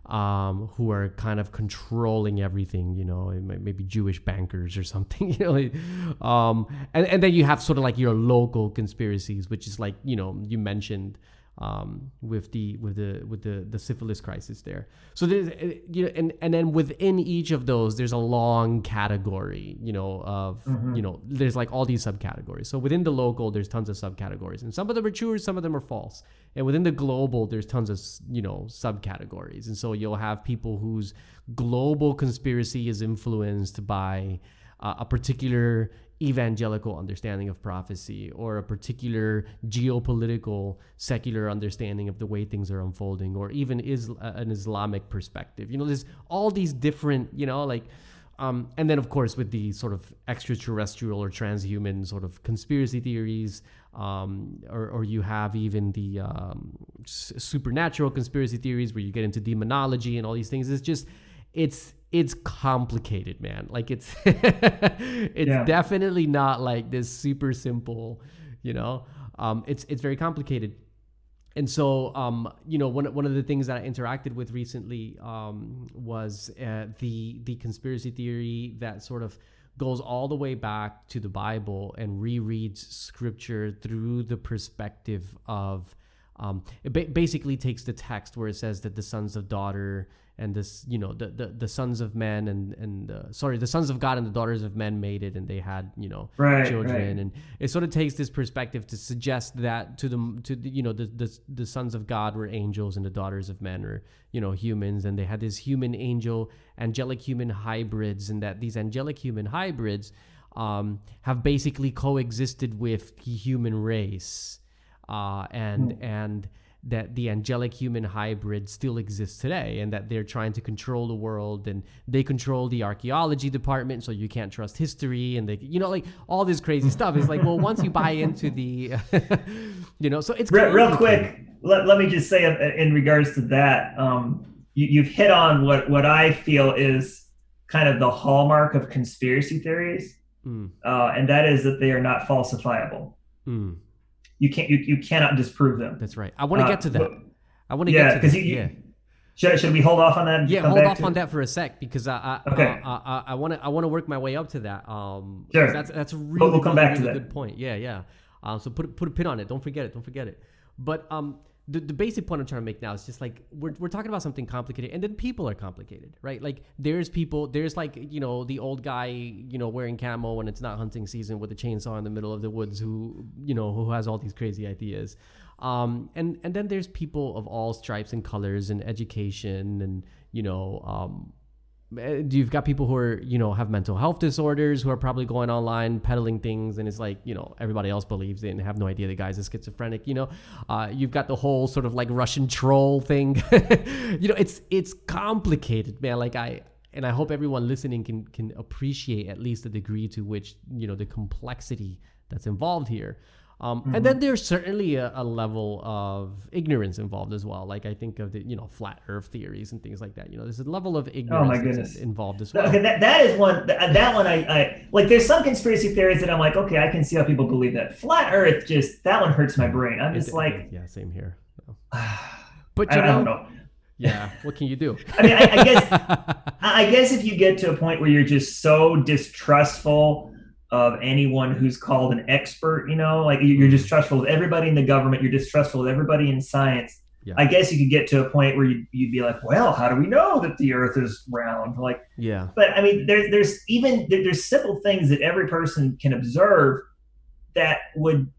Speaker 4: um, who are kind of controlling everything, you know, maybe Jewish bankers or *laughs* something, you know, like, um, and, and then you have sort of like your local conspiracies, which is like, you know, you mentioned, um, with the, with the, with the, the syphilis crisis there. So there's, uh, you know, and, and then within each of those, there's a long category, you know, of, you know, there's like all these subcategories. So within the local, there's tons of subcategories and some of them are true, some of them are false. And within the global, there's tons of, you know, subcategories. And so you'll have people whose global conspiracy is influenced by uh, a particular evangelical understanding of prophecy or a particular geopolitical secular understanding of the way things are unfolding or even is uh, an islamic perspective. You know there's all these different you know like um, and then of course with the sort of extraterrestrial or transhuman sort of conspiracy theories um, or, or you have even the um, supernatural conspiracy theories where you get into demonology and all these things. It's just it's it's complicated man. Like it's *laughs* it's
Speaker 5: Yeah.
Speaker 4: definitely not like this super simple you know? Um, it's it's very complicated. And so um, you know one, one of the things that i interacted with recently um, was uh, the the conspiracy theory that sort of goes all the way back to the bible and rereads scripture through the perspective of um, it ba- basically takes the text where it says that the sons of daughter and this you know the, the, the sons of men and and uh, sorry the sons of god and the daughters of men made it and they had you know
Speaker 5: Right,
Speaker 4: children.
Speaker 5: Right.
Speaker 4: and it sort of takes this perspective to suggest that to the to the, you know the, the the sons of god were angels and the daughters of men were you know humans. And they had this human angel angelic human hybrids and that these angelic human hybrids um, have basically coexisted with the human race. Uh, and and that the angelic human hybrid still exists today and that they're trying to control the world and they control the archaeology department so you can't trust history and they you know like all this crazy stuff. It's like well once you buy into the *laughs* you know so it's
Speaker 5: Real, real quick, let, let me just say uh, in regards to that, um, you, you've hit on what, what I feel is kind of the hallmark of conspiracy theories,
Speaker 4: Mm,
Speaker 5: uh, and that is that they are not falsifiable.
Speaker 4: mm,
Speaker 5: You can't you, you cannot disprove them.
Speaker 4: that's right i want to
Speaker 5: Uh,
Speaker 4: get to that
Speaker 5: but-
Speaker 4: i want to
Speaker 5: yeah,
Speaker 4: get to
Speaker 5: 'cause
Speaker 4: that
Speaker 5: you-
Speaker 4: yeah
Speaker 5: Should, should we hold off on that?
Speaker 4: yeah hold off on
Speaker 5: it?
Speaker 4: that for a sec because i i
Speaker 5: Okay.
Speaker 4: i i want to i want to work my way up to that um
Speaker 5: Sure.
Speaker 4: that's that's a really,
Speaker 5: we'll come
Speaker 4: really,
Speaker 5: back to
Speaker 4: really
Speaker 5: that.
Speaker 4: good point yeah yeah um so put put a pin on it don't forget it don't forget it but um the, the basic point I'm trying to make now is just like we're, we're talking about something complicated and then people are complicated right? Like there's people there's like you know the old guy you know wearing camo when it's not hunting season with a chainsaw in the middle of the woods who you know who has all these crazy ideas. Um, and and then there's people of all stripes and colors and education and you know um, you've got people who are you know have mental health disorders who are probably going online peddling things and it's like you know everybody else believes it and have no idea the guy's a schizophrenic you know? Uh, you've got the whole sort of like russian troll thing. *laughs* You know it's it's complicated man. Like i and I hope everyone listening can can appreciate at least the degree to which you know the complexity that's involved here. Um,
Speaker 5: Mm-hmm.
Speaker 4: And then there's certainly a, a level of ignorance involved as well. Like I think of the you know flat Earth theories and things like that. You know, there's a level of ignorance that's
Speaker 5: Oh
Speaker 4: involved as well.
Speaker 5: Okay, that, that is one. That, that one, I, I like. There's some conspiracy theories that I'm like, okay, I can see how people believe that. Flat Earth, just that one hurts my brain. I'm just
Speaker 4: it-
Speaker 5: like,
Speaker 4: yeah, same here. *sighs* But you
Speaker 5: I
Speaker 4: know,
Speaker 5: don't know.
Speaker 4: yeah, what can you do? *laughs*
Speaker 5: I mean, I, I guess, *laughs* I I guess if you get to a point where you're just so distrustful of anyone who's called an expert, you know, like you- you're mm. distrustful of everybody in the government, you're distrustful of everybody in science.
Speaker 4: Yeah.
Speaker 5: I guess you could get to a point where you'd, you'd be like, well, how do we know that the Earth is round? Like.
Speaker 4: yeah,
Speaker 5: but I mean, there's there's even there- there's simple things that every person can observe that would,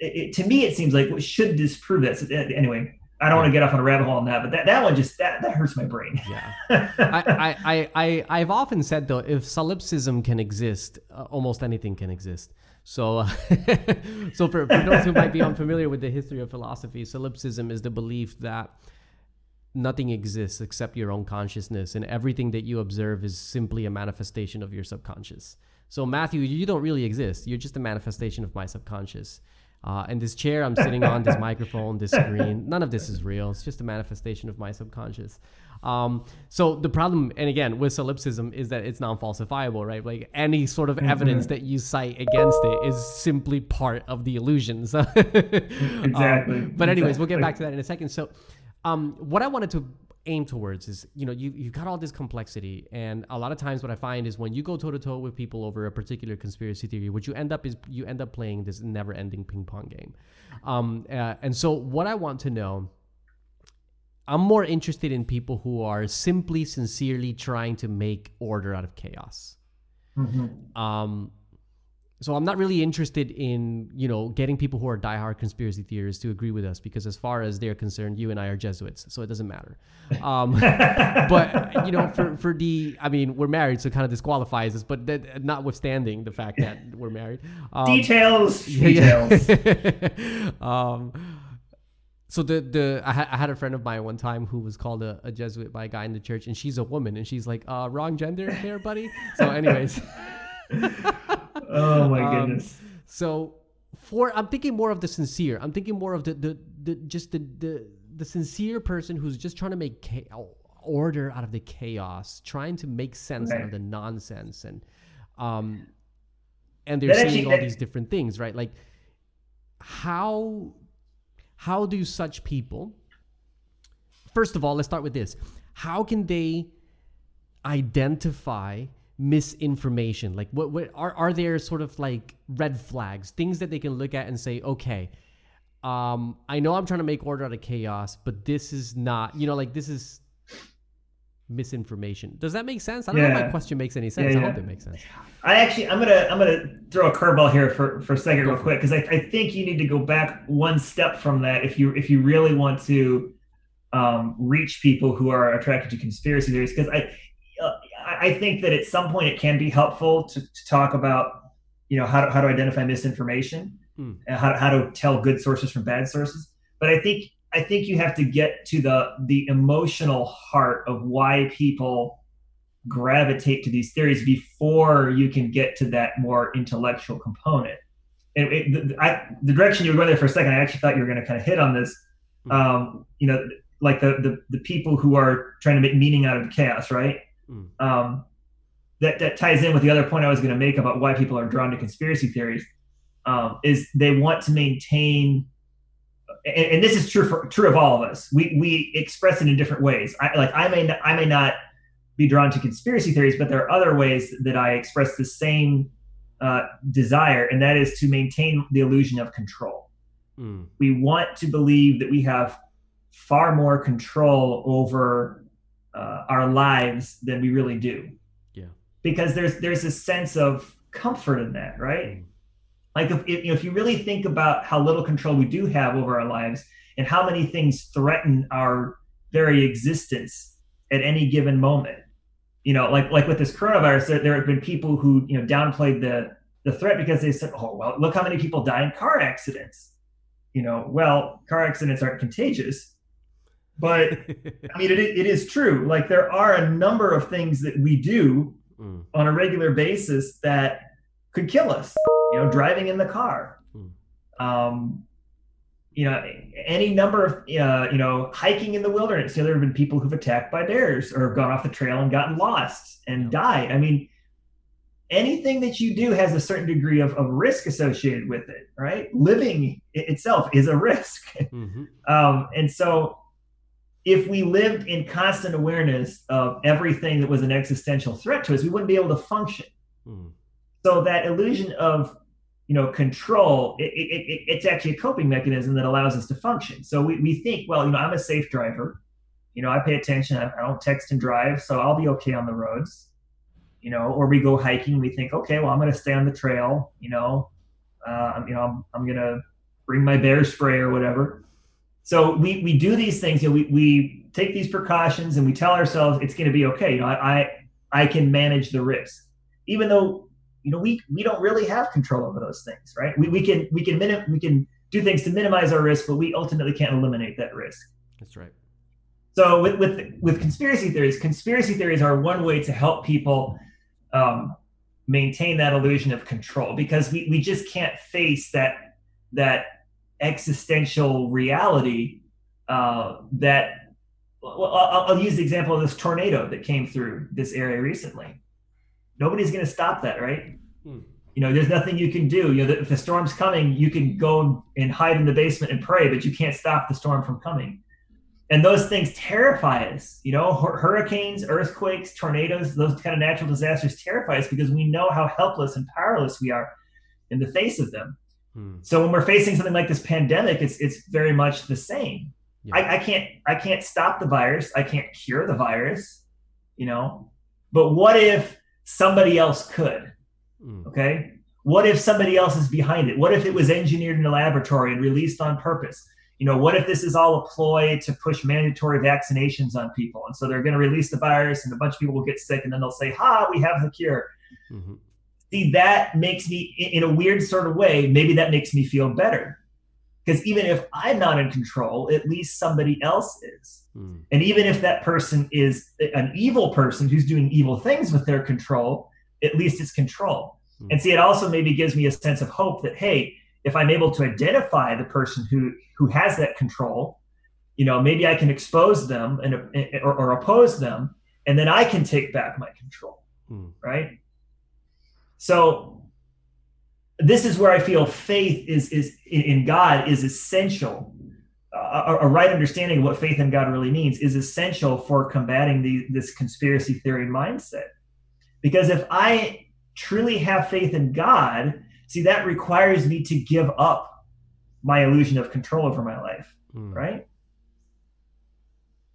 Speaker 5: it, it- to me, it seems like should disprove that. So, anyway, I don't want to get off on a rabbit hole on that, but that, that one just that that hurts my brain.
Speaker 4: yeah. *laughs* I, I, I, I've often said though, if solipsism can exist, uh, almost anything can exist. So, uh, *laughs* so for, for those who might be unfamiliar with the history of philosophy, solipsism is the belief that nothing exists except your own consciousness, and everything that you observe is simply a manifestation of your subconscious. So, Matthew, you don't really exist. You're just a manifestation of my subconscious. Uh, and this chair I'm sitting on, this microphone, this screen, none of this is real. It's just a manifestation of my subconscious. Um, so the problem, and again, with solipsism is that it's non-falsifiable, right? Like any sort of evidence that you cite against it is simply part of the illusions. *laughs*
Speaker 5: Exactly.
Speaker 4: Um, but anyways, we'll get back to that in a second. So, um, what I wanted to aim towards is, you know, you you got all this complexity, and a lot of times what I find is when you go toe to toe with people over a particular conspiracy theory, what you end up is you end up playing this never-ending ping pong game. Um, uh, and so, what I want to know. I'm more interested in people who are simply, sincerely trying to make order out of chaos.
Speaker 5: Mhm.
Speaker 4: Um, so I'm not really interested in you know getting people who are diehard conspiracy theorists to agree with us because as far as they're concerned, you and I are Jesuits, so it doesn't matter. Um, *laughs* but you know, for for the, I mean, we're married, so it kind of disqualifies us. But that, notwithstanding the fact that *laughs* we're married, um,
Speaker 5: details, *laughs*
Speaker 4: yeah,
Speaker 5: details.
Speaker 4: um, so the the I, ha- I had a friend of mine one time who was called a, a Jesuit by a guy in the church, and she's a woman, and she's like, uh, wrong gender there, buddy. So, anyways.
Speaker 5: Oh my
Speaker 4: Um,
Speaker 5: goodness.
Speaker 4: So for I'm thinking more of the sincere. I'm thinking more of the the, the just the, the the sincere person who's just trying to make order out of the chaos, trying to make sense out of the nonsense, and um, and they're
Speaker 5: That
Speaker 4: seeing
Speaker 5: actually-
Speaker 4: all
Speaker 5: that-
Speaker 4: these different things, right? Like how how do such people? First of all, let's start with this. How can they identify misinformation? Like what, what are, are there sort of like red flags things that they can look at and say okay um i know i'm trying to make order out of chaos but this is not you know like this is misinformation. Does that make sense? I don't know if my question makes any sense.
Speaker 5: Yeah,
Speaker 4: i hope it makes sense.
Speaker 5: I actually, I'm gonna, I'm gonna throw a curveball here for for a second,
Speaker 4: Go
Speaker 5: real quick, because I, I think you need to go back one step from that if you if you really want to um, reach people who are attracted to conspiracy theories. Because I, I I think that at some point it can be helpful to, to talk about, you know, how to, how to identify misinformation
Speaker 4: Hmm.
Speaker 5: and how to, how to tell good sources from bad sources. But I think I think you have to get to the the emotional heart of why people gravitate to these theories before you can get to that more intellectual component. And it, the, I, the direction you were going there for a second, I actually thought you were going to kind of hit on this.
Speaker 4: Hmm.
Speaker 5: Um, you know, like the, the the people who are trying to make meaning out of chaos, right?
Speaker 4: Hmm.
Speaker 5: Um, that that ties in with the other point I was going to make about why people are drawn to conspiracy theories. Um, is they want to maintain and, and this is true for true of all of us. We we express it in different ways. I like I may not, I may not be drawn to conspiracy theories, but there are other ways that I express the same uh, desire, and that is to maintain the illusion of control.
Speaker 4: Mm,
Speaker 5: We want to believe that we have far more control over uh, our lives than we really do.
Speaker 4: Yeah.
Speaker 5: Because there's there's a sense of comfort in that, right?
Speaker 4: Mm.
Speaker 5: Like if, if you know if you really think about how little control we do have over our lives and how many things threaten our very existence at any given moment. You know, like like with this coronavirus, there, there have been people who you know downplayed the the threat because they said, "Oh well, look how many people die in car accidents." You know, well, car accidents aren't contagious, but *laughs* I mean, it, it is true. Like there are a number of things that we do
Speaker 4: Mm.
Speaker 5: on a regular basis that could kill us. You know, driving in the car.
Speaker 4: Mm.
Speaker 5: Um, you know, any number of uh, you know, hiking in the wilderness. You know, there have been people who've attacked by bears or have gone off the trail and gotten lost and
Speaker 4: Yeah.
Speaker 5: died. I mean, anything that you do has a certain degree of, of risk associated with it, right? Living itself is a risk.
Speaker 4: hmm *laughs*
Speaker 5: Um, and so, if we lived in constant awareness of everything that was an existential threat to us, we wouldn't be able to function.
Speaker 4: Mm.
Speaker 5: So that illusion of, you know, control, it, it, it, it's actually a coping mechanism that allows us to function. So we, we think, well, you know, I'm a safe driver. You know, I pay attention. I, I don't text and drive, so I'll be okay on the roads. You know, or we go hiking. We think, okay, well, I'm going to stay on the trail. You know, uh, you know, I'm, I'm going to bring my bear spray or whatever. So we we do these things. You know, we we take these precautions and we tell ourselves it's going to be okay. You know, I I, I can manage the risk, even though you know we we don't really have control over those things, right? We we can we can minim- we can do things to minimize our risk, but we ultimately can't eliminate that risk.
Speaker 4: That's right.
Speaker 5: So with with with conspiracy theories, conspiracy theories are one way to help people um, maintain that illusion of control because we, we just can't face that that existential reality uh, that well, I'll, I'll use the example of this tornado that came through this area recently. Nobody's going to stop that, right?
Speaker 4: Hmm.
Speaker 5: You know, there's nothing you can do. You know, if the storm's coming, you can go and hide in the basement and pray, but you can't stop the storm from coming and those things terrify us you know hurricanes earthquakes tornadoes those kind of natural disasters terrify us because we know how helpless and powerless we are in the face of them
Speaker 4: Mm.
Speaker 5: so when we're facing something like this pandemic it's it's very much the same
Speaker 4: Yeah.
Speaker 5: I, I can't i can't stop the virus i can't cure the virus you know but what if somebody else could
Speaker 4: Mm.
Speaker 5: Okay. What if somebody else is behind it? What if it was engineered in a laboratory and released on purpose? You know, what if this is all a ploy to push mandatory vaccinations on people? And so they're going to release the virus and a bunch of people will get sick and then they'll say, ha, we have the cure.
Speaker 4: Mhm.
Speaker 5: See, that makes me, in a weird sort of way, maybe that makes me feel better. Because even if I'm not in control, at least somebody else is.
Speaker 4: Mm.
Speaker 5: And even if that person is an evil person who's doing evil things with their control, at least it's control.
Speaker 4: Hmm.
Speaker 5: And see, it also maybe gives me a sense of hope that, hey, if I'm able to identify the person who who has that control, you know, maybe I can expose them and or, or oppose them, and then I can take back my control,
Speaker 4: Mm.
Speaker 5: right? So this is where I feel faith is is in God is essential. A, a right understanding of what faith in God really means is essential for combating the, this conspiracy theory mindset. Because if I truly have faith in God, see, that requires me to give up my illusion of control over my life,
Speaker 4: Mm.
Speaker 5: right?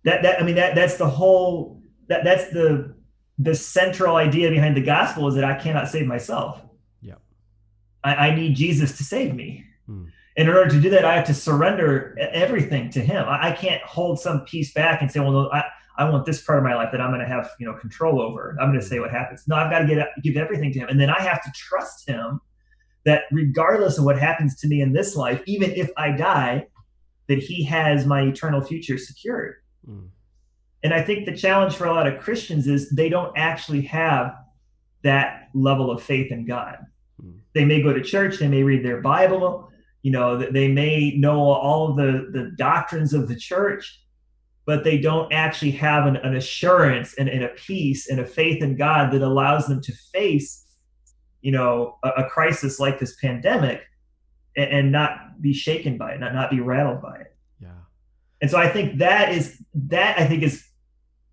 Speaker 5: That that I mean that that's the whole that that's the the central idea behind the gospel is that I cannot save myself.
Speaker 4: Yeah.
Speaker 5: I, I need Jesus to save me.
Speaker 4: Hmm.
Speaker 5: And in order to do that, I have to surrender everything to Him. I, I can't hold some piece back and say, "Well, no, I, I want this part of my life that I'm going to have, you know, control over. I'm going to say what happens." No, I've got to get give everything to Him, and then I have to trust Him that regardless of what happens to me in this life, even if I die, that He has my eternal future secured.
Speaker 4: Mm.
Speaker 5: And I think the challenge for a lot of Christians is they don't actually have that level of faith in God.
Speaker 4: Hmm.
Speaker 5: They may go to church, they may read their Bible, you know, they may know all of the, the doctrines of the church, but they don't actually have an, an assurance and, and a peace and a faith in God that allows them to face, you know, a, a crisis like this pandemic and, and not be shaken by it, not, not be rattled by it.
Speaker 4: Yeah.
Speaker 5: And so I think that is that I think is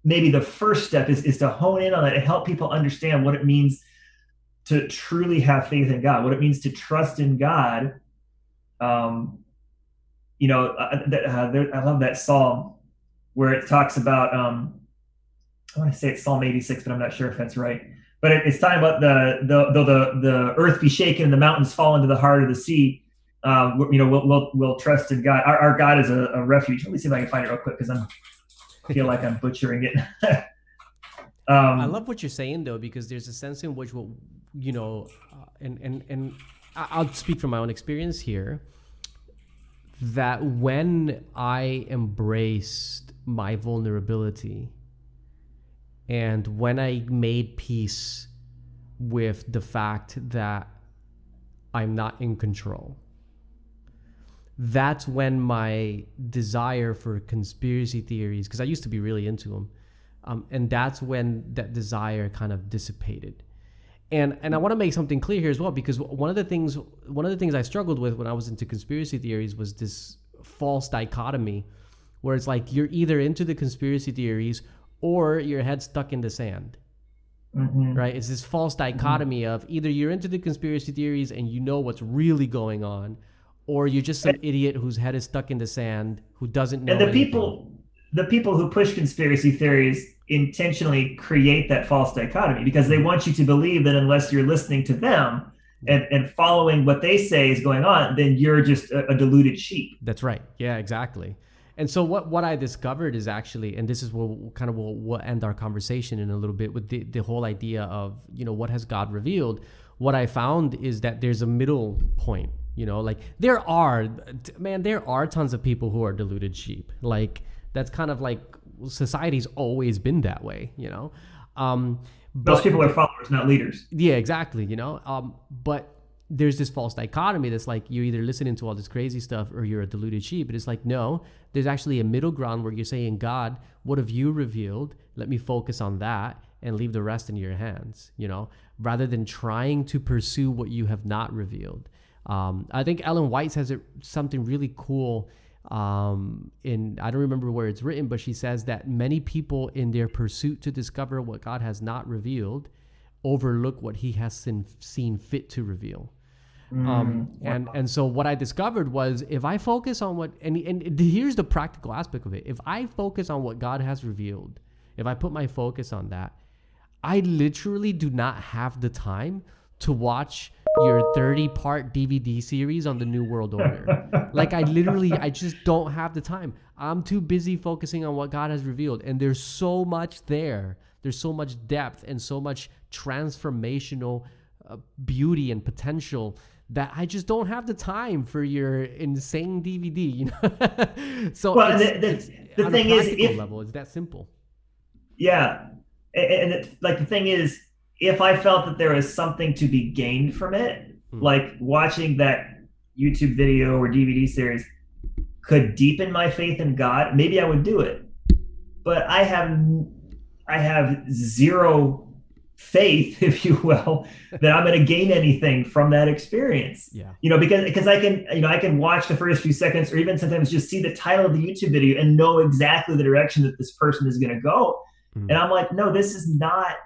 Speaker 5: maybe the first step is, is to hone in on that and help people understand what it means to truly have faith in God, what it means to trust in God. Um, you know, uh, uh, there, I love that psalm where it talks about. Um, I want to say it's Psalm 86, but I'm not sure if that's right. But it, it's talking about the the though the the earth be shaken and the mountains fall into the heart of the sea. Um, you know, we'll, we'll we'll trust in God. Our, our God is a, a refuge. Let me see if I can find it real quick because I'm feel like I'm butchering it. *laughs* um,
Speaker 4: I love what you're saying though, because there's a sense in which, well, you know, uh, and and and I'll speak from my own experience here. That when I embraced my vulnerability. And when I made peace with the fact that I'm not in control, that's when my desire for conspiracy theories, because I used to be really into them, um, and that's when that desire kind of dissipated. And and I want to make something clear here as well, because one of the things one of the things I struggled with when I was into conspiracy theories was this false dichotomy, where it's like you're either into the conspiracy theories or your head stuck in the sand.
Speaker 5: Mhm.
Speaker 4: Right? It's this false dichotomy of either you're into the conspiracy theories and you know what's really going on, or you're just some idiot whose head is stuck in the sand who doesn't know.
Speaker 5: and the
Speaker 4: anything.
Speaker 5: people the people who push conspiracy theories intentionally create that false dichotomy because they want you to believe that unless you're listening to them and, and following what they say is going on then you're just a, a deluded sheep
Speaker 4: That's right. Yeah, exactly. And so what what I discovered is actually, and this is what we'll- kind of will we'll end our conversation in a little bit with the the whole idea of you know what has God revealed. What I found is that there's a middle point. You know, like there are, man, there are tons of people who are deluded sheep. Like that's kind of like society's always been that way. You know, um, but, those
Speaker 5: people are followers not leaders
Speaker 4: yeah, exactly. You know, um, but there's this false dichotomy that's like you're either listening to all this crazy stuff or you're a deluded sheep. But it's like no, there's actually a middle ground where you're saying, God, what have you revealed? Let me focus on that and leave the rest in your hands. You know, rather than trying to pursue what you have not revealed. Um, I think Ellen White says it something really cool. Um, in I don't remember where it's written, but she says that many people in their pursuit to discover what God has not revealed overlook what he has seen, seen fit to reveal. Um, and and so what I discovered was if I focus on what and and here's the practical aspect of it. If I focus on what God has revealed, if I put my focus on that, I literally do not have the time to watch your 30 part DVD series on the New World Order. *laughs* like I literally I just don't have the time. I'm too busy focusing on what God has revealed and there's so much there. There's so much depth and so much transformational uh, beauty and potential that I just don't have the time for your insane DVD, *laughs* you know. so
Speaker 5: Well,
Speaker 4: it's,
Speaker 5: the- the- the thing is, if-
Speaker 4: level, it's that simple.
Speaker 5: Yeah, A- and it, like the thing is, if I felt that there was something to be gained from it,
Speaker 4: Hmm.
Speaker 5: like watching that YouTube video or DVD series could deepen my faith in God, maybe I would do it. But I have, I have zero faith, *laughs* if you will, that I'm going to gain anything from that experience
Speaker 4: Yeah.
Speaker 5: you know because because i can you know i can watch the first few seconds or even sometimes just see the title of the youtube video and know exactly the direction that this person is going to go
Speaker 4: Mhm.
Speaker 5: and i'm like no this is not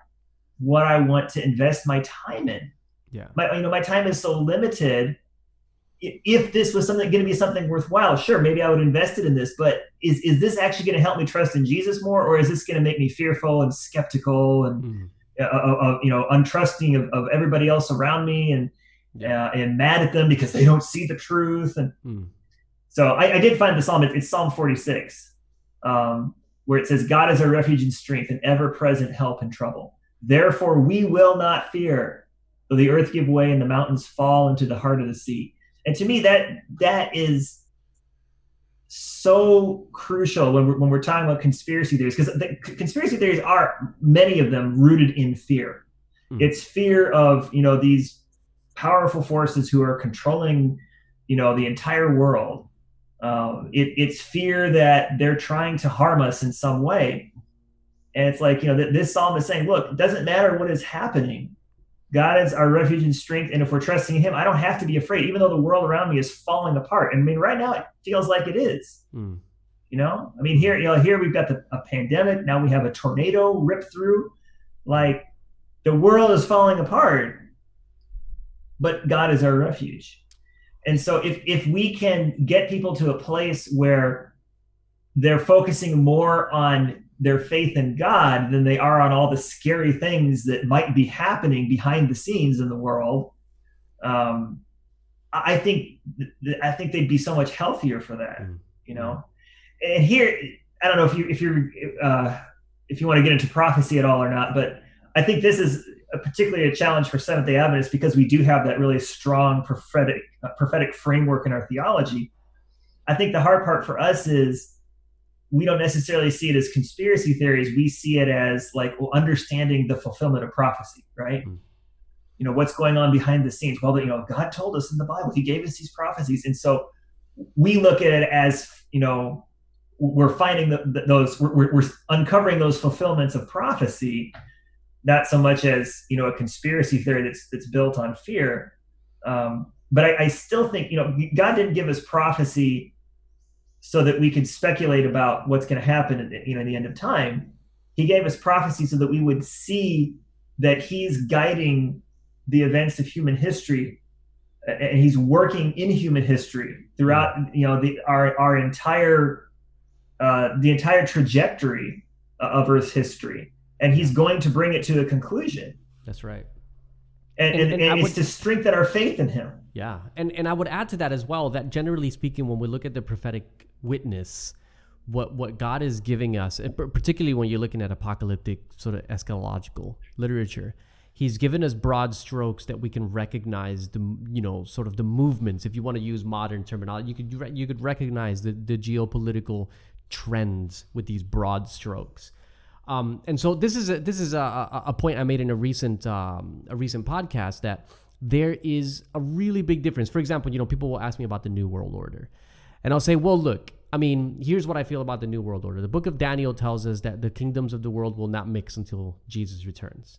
Speaker 5: what i want to invest my time in
Speaker 4: Yeah.
Speaker 5: my you know my time is so limited if this was something going to be something worthwhile sure maybe i would invest it in this but is is this actually going to help me trust in jesus more or is this going to make me fearful and skeptical and
Speaker 4: Mm.
Speaker 5: uh, of you know untrusting of, of everybody else around me and
Speaker 4: Yeah.
Speaker 5: uh, and mad at them because they don't see the truth and
Speaker 4: Mm.
Speaker 5: so I, I did find the psalm it's psalm 46 um, where it says god is our refuge and strength and ever-present help in trouble therefore we will not fear though the earth give way and the mountains fall into the heart of the sea. And to me that that is so crucial when we're, when we're talking about conspiracy theories because the conspiracy theories are many of them rooted in fear.
Speaker 4: Mhm.
Speaker 5: it's fear of you know these powerful forces who are controlling you know the entire world. Um, it, it's fear that they're trying to harm us in some way and it's like you know th- this psalm is saying look it doesn't matter what is happening. God is our refuge and strength. And if we're trusting in him i don't have to be afraid even though the world around me is falling apart. And i mean right now it feels like it is.
Speaker 4: Mm.
Speaker 5: you know? I mean here you know here we've got the, a pandemic. Now we have a tornado rip through. Like the world is falling apart but god is our refuge. And so if if we can get people to a place where they're focusing more on their faith in god than they are on all the scary things that might be happening behind the scenes in the world. Um, i think th- th- i think they'd be so much healthier for that
Speaker 4: Mm.
Speaker 5: you know? And here i don't know if you if you're uh, if you want to get into prophecy at all or not but i think this is a, particularly a challenge for seventh day adventists because we do have that really strong prophetic uh, prophetic framework in our theology. I think the hard part for us is we don't necessarily see it as conspiracy theories. We see it as like well, understanding the fulfillment of prophecy, right? Mm. You know, what's going on behind the scenes. Well, you know, God told us in the Bible, He gave us these prophecies. And so we look at it as, you know, we're finding the, the, those, we're, we're uncovering those fulfillments of prophecy, not so much as, you know, a conspiracy theory that's, that's built on fear. Um, but I, I still think, you know, God didn't give us prophecy so that we could speculate about what's going to happen at the, you know in the end of time he gave us prophecy so that we would see that he's guiding the events of human history and he's working in human history throughout you know the our our entire uh, the entire trajectory of earth's history. And he's going to bring it to a conclusion.
Speaker 4: That's right
Speaker 5: and, and, and, and it's would, to strengthen our faith in him
Speaker 4: yeah and and i would add to that as well that generally speaking when we look at the prophetic witness what what God is giving us, and particularly when you're looking at apocalyptic sort of eschatological literature, He's given us broad strokes that we can recognize the you know sort of the movements. If you want to use modern terminology, you could you could recognize the the geopolitical trends with these broad strokes. Um, and so this is a, this is a, a point I made in a recent um, a recent podcast that there is a really big difference. For example, you know, people will ask me about the New World Order. And I'll say, well, look, I mean, here's what I feel about the New World Order. The book of Daniel tells us that the kingdoms of the world will not mix until Jesus returns.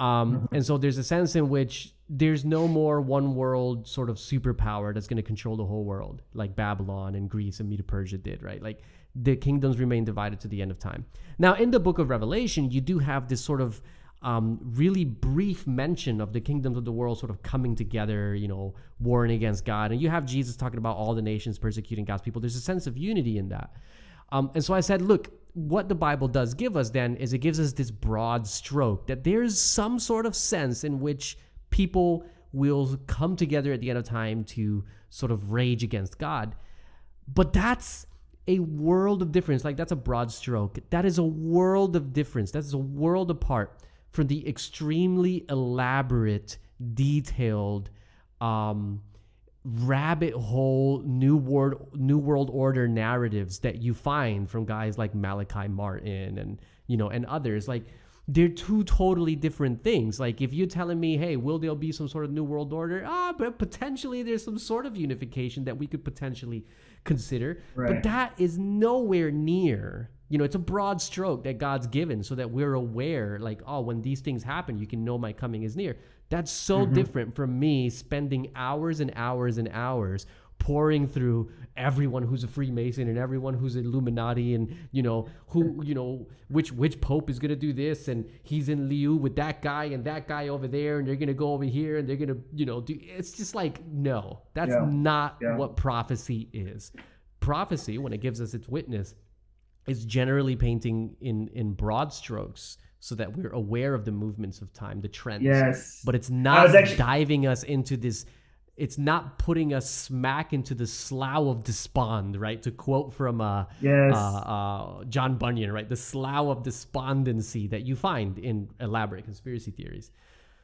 Speaker 4: Um, mm-hmm. and so there's a sense in which there's no more one world sort of superpower that's going to control the whole world, like Babylon and Greece and Medo Persia did, right? Like the kingdoms remain divided to the end of time. Now, in the book of Revelation, you do have this sort of um, really brief mention of the kingdoms of the world sort of coming together, you know, warring against God. And you have Jesus talking about all the nations persecuting God's people. There's a sense of unity in that. Um, and so I said, look, what the Bible does give us then is it gives us this broad stroke that there's some sort of sense in which people will come together at the end of time to sort of rage against God. But that's a world of difference. Like that's a broad stroke. That is a world of difference. That is a world apart from the extremely elaborate, detailed, um, rabbit hole new world new world order narratives that you find from guys like Malachi Martin and you know and others like they're two totally different things like if you're telling me hey will there be some sort of new world order ah but potentially there's some sort of unification that we could potentially consider right. but that is nowhere near you know, it's a broad stroke that God's given so that we're aware, like, oh, when these things happen, you can know my coming is near. That's so mm-hmm. different from me spending hours and hours and hours pouring through everyone who's a Freemason and everyone who's Illuminati and you know who you know which which pope is gonna do this and he's in Liu with that guy and that guy over there and they're gonna go over here and they're gonna you know do it's just like no that's yeah. not yeah. what prophecy is prophecy when it gives us its witness is generally painting in in broad strokes so that we're aware of the movements of time, the trends.
Speaker 5: Yes.
Speaker 4: But it's not actually... diving us into this it's not putting us smack into the slough of despond, right? To quote from uh,
Speaker 5: yes.
Speaker 4: uh, uh, John Bunyan, right? The slough of despondency that you find in elaborate conspiracy theories.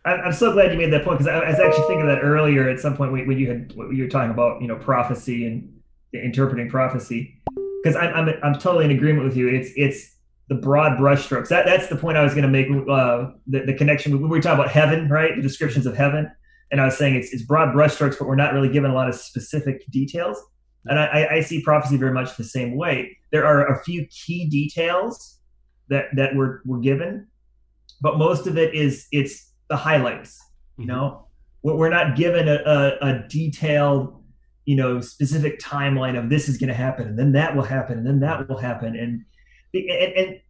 Speaker 5: I'm so glad you made that point because I was actually thinking that earlier at some point when you had when you were talking about you know prophecy and interpreting prophecy because I'm, I'm I'm totally in agreement with you. It's it's the broad brushstrokes. That that's the point I was going to make. Uh, the the connection we were talking about heaven, right? The descriptions of heaven, and I was saying it's it's broad brushstrokes, but we're not really given a lot of specific details. And I, I see prophecy very much the same way. There are a few key details that that were were given, but most of it is it's the highlights. You mm-hmm. know, we're not given a, a, a detailed you know specific timeline of this is going to happen and then that will happen and then that will happen and and, and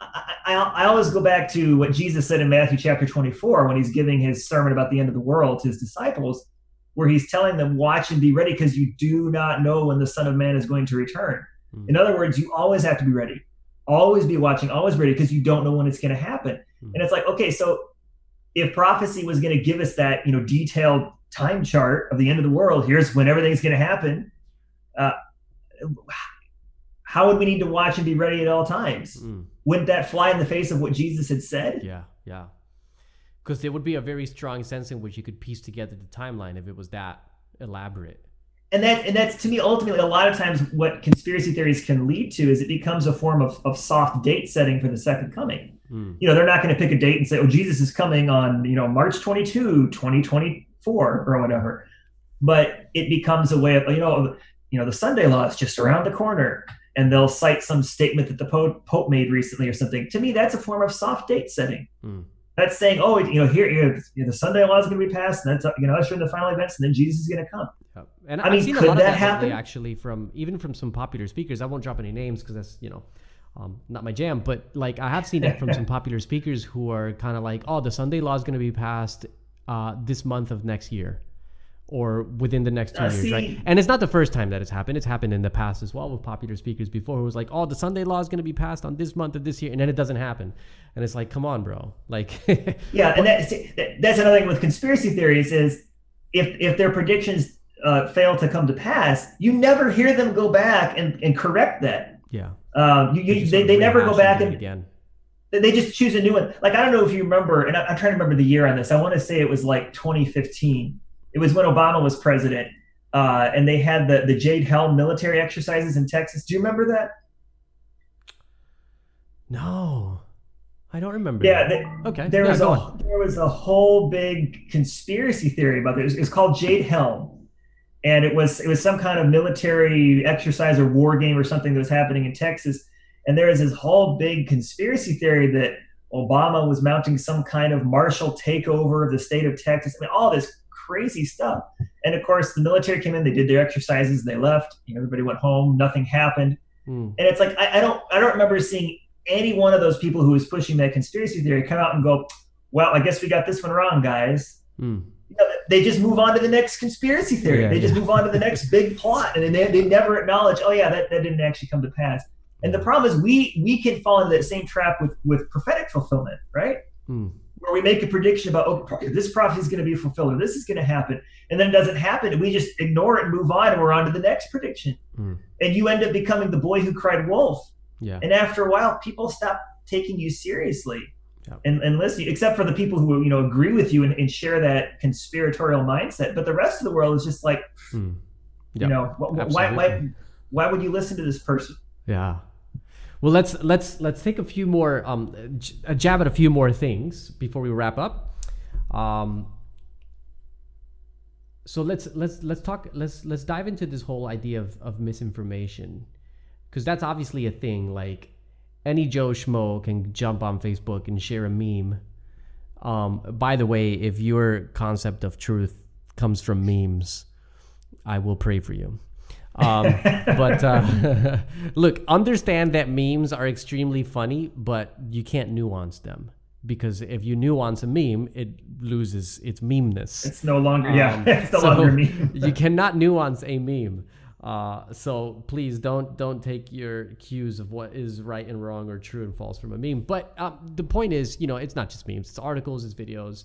Speaker 5: I, I, always go back to what Jesus said in Matthew chapter 24 when he's giving his sermon about the end of the world to his disciples, where he's telling them, Watch and be ready because you do not know when the Son of Man is going to return. Mm. In other words, you always have to be ready, always be watching, always ready because you don't know when it's going to happen. Mm. And it's like, okay, so if prophecy was going to give us that, you know, detailed time chart of the end of the world. Here's when everything's going to happen. Uh, how would we need to watch and be ready at all times? Mm. Wouldn't that fly in the face of what Jesus had said?
Speaker 4: Yeah, yeah. Because there would be a very strong sense in which you could piece together the timeline if it was that elaborate.
Speaker 5: and that and that's to me ultimately a lot of times what conspiracy theories can lead to is it becomes a form of, of soft date setting for the second coming
Speaker 4: Mm.
Speaker 5: you know they're not going to pick a date and say oh jesus is coming on you know march 22 2024 or whatever but it becomes a way of you know you know the sunday law is just around the corner and they'll cite some statement that the pope, pope made recently or something to me that's a form of soft date setting
Speaker 4: Mm.
Speaker 5: that's saying oh you know here you know, the sunday law is going to be passed and that's you know usher in the final events and then jesus is going to come
Speaker 4: Yep. And
Speaker 5: I
Speaker 4: I've
Speaker 5: mean,
Speaker 4: seen a
Speaker 5: could that
Speaker 4: that lately,
Speaker 5: happen?
Speaker 4: actually from even from some popular speakers. I won't drop any names because that's you know um, not my jam. But like I have seen that from some *laughs* popular speakers who are kind of like, oh, the Sunday law is going to be passed uh, this month of next year. Or within the next two
Speaker 5: Uh,
Speaker 4: years, right? And it's not the first time that it's happened. It's happened in the past as well with popular speakers before who was like, oh, the Sunday law is going to be passed on this month of this year. And then it doesn't happen. And it's like, come on, bro. Like, *laughs*
Speaker 5: Yeah, and that's that's another thing with conspiracy theories is if if their predictions uh, fail to come to pass, you never hear them go back and, and correct that.
Speaker 4: yeah.
Speaker 5: Um, you,
Speaker 4: They
Speaker 5: you, they, they never go back and
Speaker 4: again.
Speaker 5: they just choose a new one. Like I don't know if you remember, and I, I'm trying to remember the year on this. I want to say it was like 2015. It was when Obama was president, uh, and they had the the Jade Helm military exercises in Texas. Do you remember that?
Speaker 4: No, I don't remember.
Speaker 5: Yeah, they,
Speaker 4: okay.
Speaker 5: there
Speaker 4: yeah,
Speaker 5: was a
Speaker 4: on.
Speaker 5: there was a whole big conspiracy theory about this. It's called Jade Helm, and it was it was some kind of military exercise or war game or something that was happening in Texas. And there was this whole big conspiracy theory that Obama was mounting some kind of martial takeover of the state of Texas. I mean, all this crazy stuff. And of course, the military came in, they did their exercises, they left. You know, everybody went home, nothing happened.
Speaker 4: Mm,
Speaker 5: And it's like I, I don't I don't remember seeing any one of those people who was pushing that conspiracy theory come out and go, "Well, I guess we got this one wrong, guys."
Speaker 4: mm.
Speaker 5: You know, they just move on to the next conspiracy theory.
Speaker 4: Yeah,
Speaker 5: they just
Speaker 4: yeah.
Speaker 5: move on to the next big plot, and then they, they never acknowledge, "Oh yeah, that, that didn't actually come to pass." And the problem is we we can fall into that same trap with with prophetic fulfillment, right?
Speaker 4: Mm.
Speaker 5: Where we make a prediction about, oh, this prophecy is going to be fulfilled, or this is going to happen, and then it doesn't happen, and we just ignore it and move on, and we're on to the next prediction.
Speaker 4: Mm.
Speaker 5: And you end up becoming the boy who cried wolf.
Speaker 4: Yeah.
Speaker 5: And after a while, people stop taking you seriously
Speaker 4: Yeah.
Speaker 5: and, and listening, except for the people who you know agree with you and, and share that conspiratorial mindset. But the rest of the world is just like,
Speaker 4: Mm.
Speaker 5: you know, wh- wh- why, why, why would you listen to this person?
Speaker 4: Yeah. Well, let's let's let's take a few more um jab at a few more things before we wrap up. Um. So let's let's let's talk let's let's dive into this whole idea of of misinformation, because that's obviously a thing. Like any Joe schmo can jump on Facebook and share a meme. Um. By the way, if your concept of truth comes from memes, I will pray for you. Um, *laughs* but uh, *laughs* look, understand that memes are extremely funny, but you can't nuance them because if you nuance a meme, it loses its memeness.
Speaker 5: It's no longer, yeah,
Speaker 4: Um, *laughs*
Speaker 5: it's no
Speaker 4: so
Speaker 5: longer me.
Speaker 4: you cannot nuance a meme. Uh, so please don't don't take your cues of what is right and wrong or true and false from a meme. But um, the point is, you know, it's not just memes; it's articles, it's videos.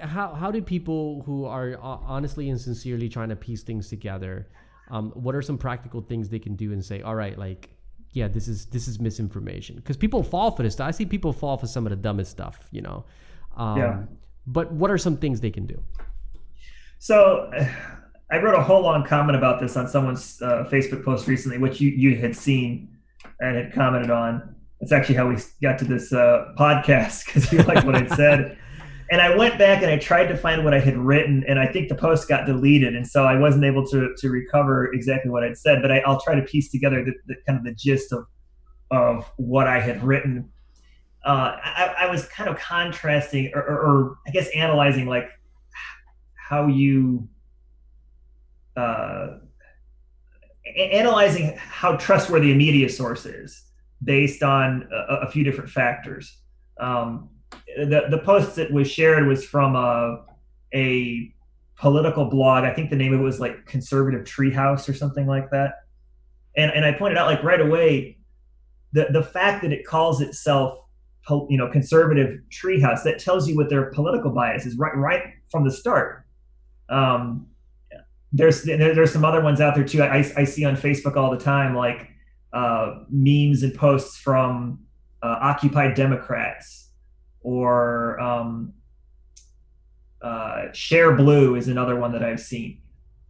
Speaker 4: How how do people who are uh, honestly and sincerely trying to piece things together? Um, what are some practical things they can do and say, all right, like, yeah, this is this is misinformation because people fall for this. stuff. I see people fall for some of the dumbest stuff, you know. Um,
Speaker 5: Yeah.
Speaker 4: But what are some things they can do?
Speaker 5: So *sighs* I wrote a whole long comment about this on someone's uh, Facebook post recently, which you, you had seen and had commented on. That's actually how we got to this uh, podcast because you liked what I'd said. *laughs* And I went back and I tried to find what I had written, and I think the post got deleted, and so I wasn't able to to recover exactly what I'd said. But I, I'll try to piece together the, the kind of the gist of of what I had written. Uh, I, I was kind of contrasting, or, or, or I guess analyzing, like how you uh, analyzing how trustworthy a media source is based on a, a few different factors. Um, the the post that was shared was from a a political blog. I think the name of it was like Conservative Treehouse or something like that. And and I pointed out like right away the the fact that it calls itself you know conservative treehouse that tells you what their political bias is right right from the start. Um, there's there, there's some other ones out there too. I, I see on Facebook all the time, like uh, memes and posts from uh, Occupy Democrats or um, uh, Shareblue is another one that I've seen.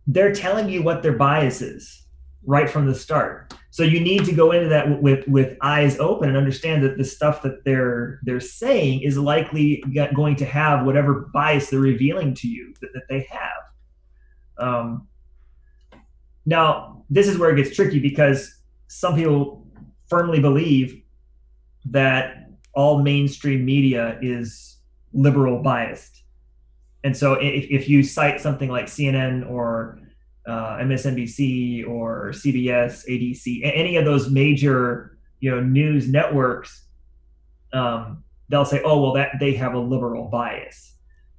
Speaker 5: they're telling you what their bias is right from the start. So you need to go into that with with eyes open and understand that the stuff that they're they're saying is likely going to have whatever bias they're revealing to you that, that they have. Um, now, this is where it gets tricky because some people firmly believe that all mainstream media is liberal biased. And so if, if you cite something like CNN or uh, MSNBC or CBS, ABC, any of those major you know news networks, um, they'll say, "Oh, well, that they have a liberal bias."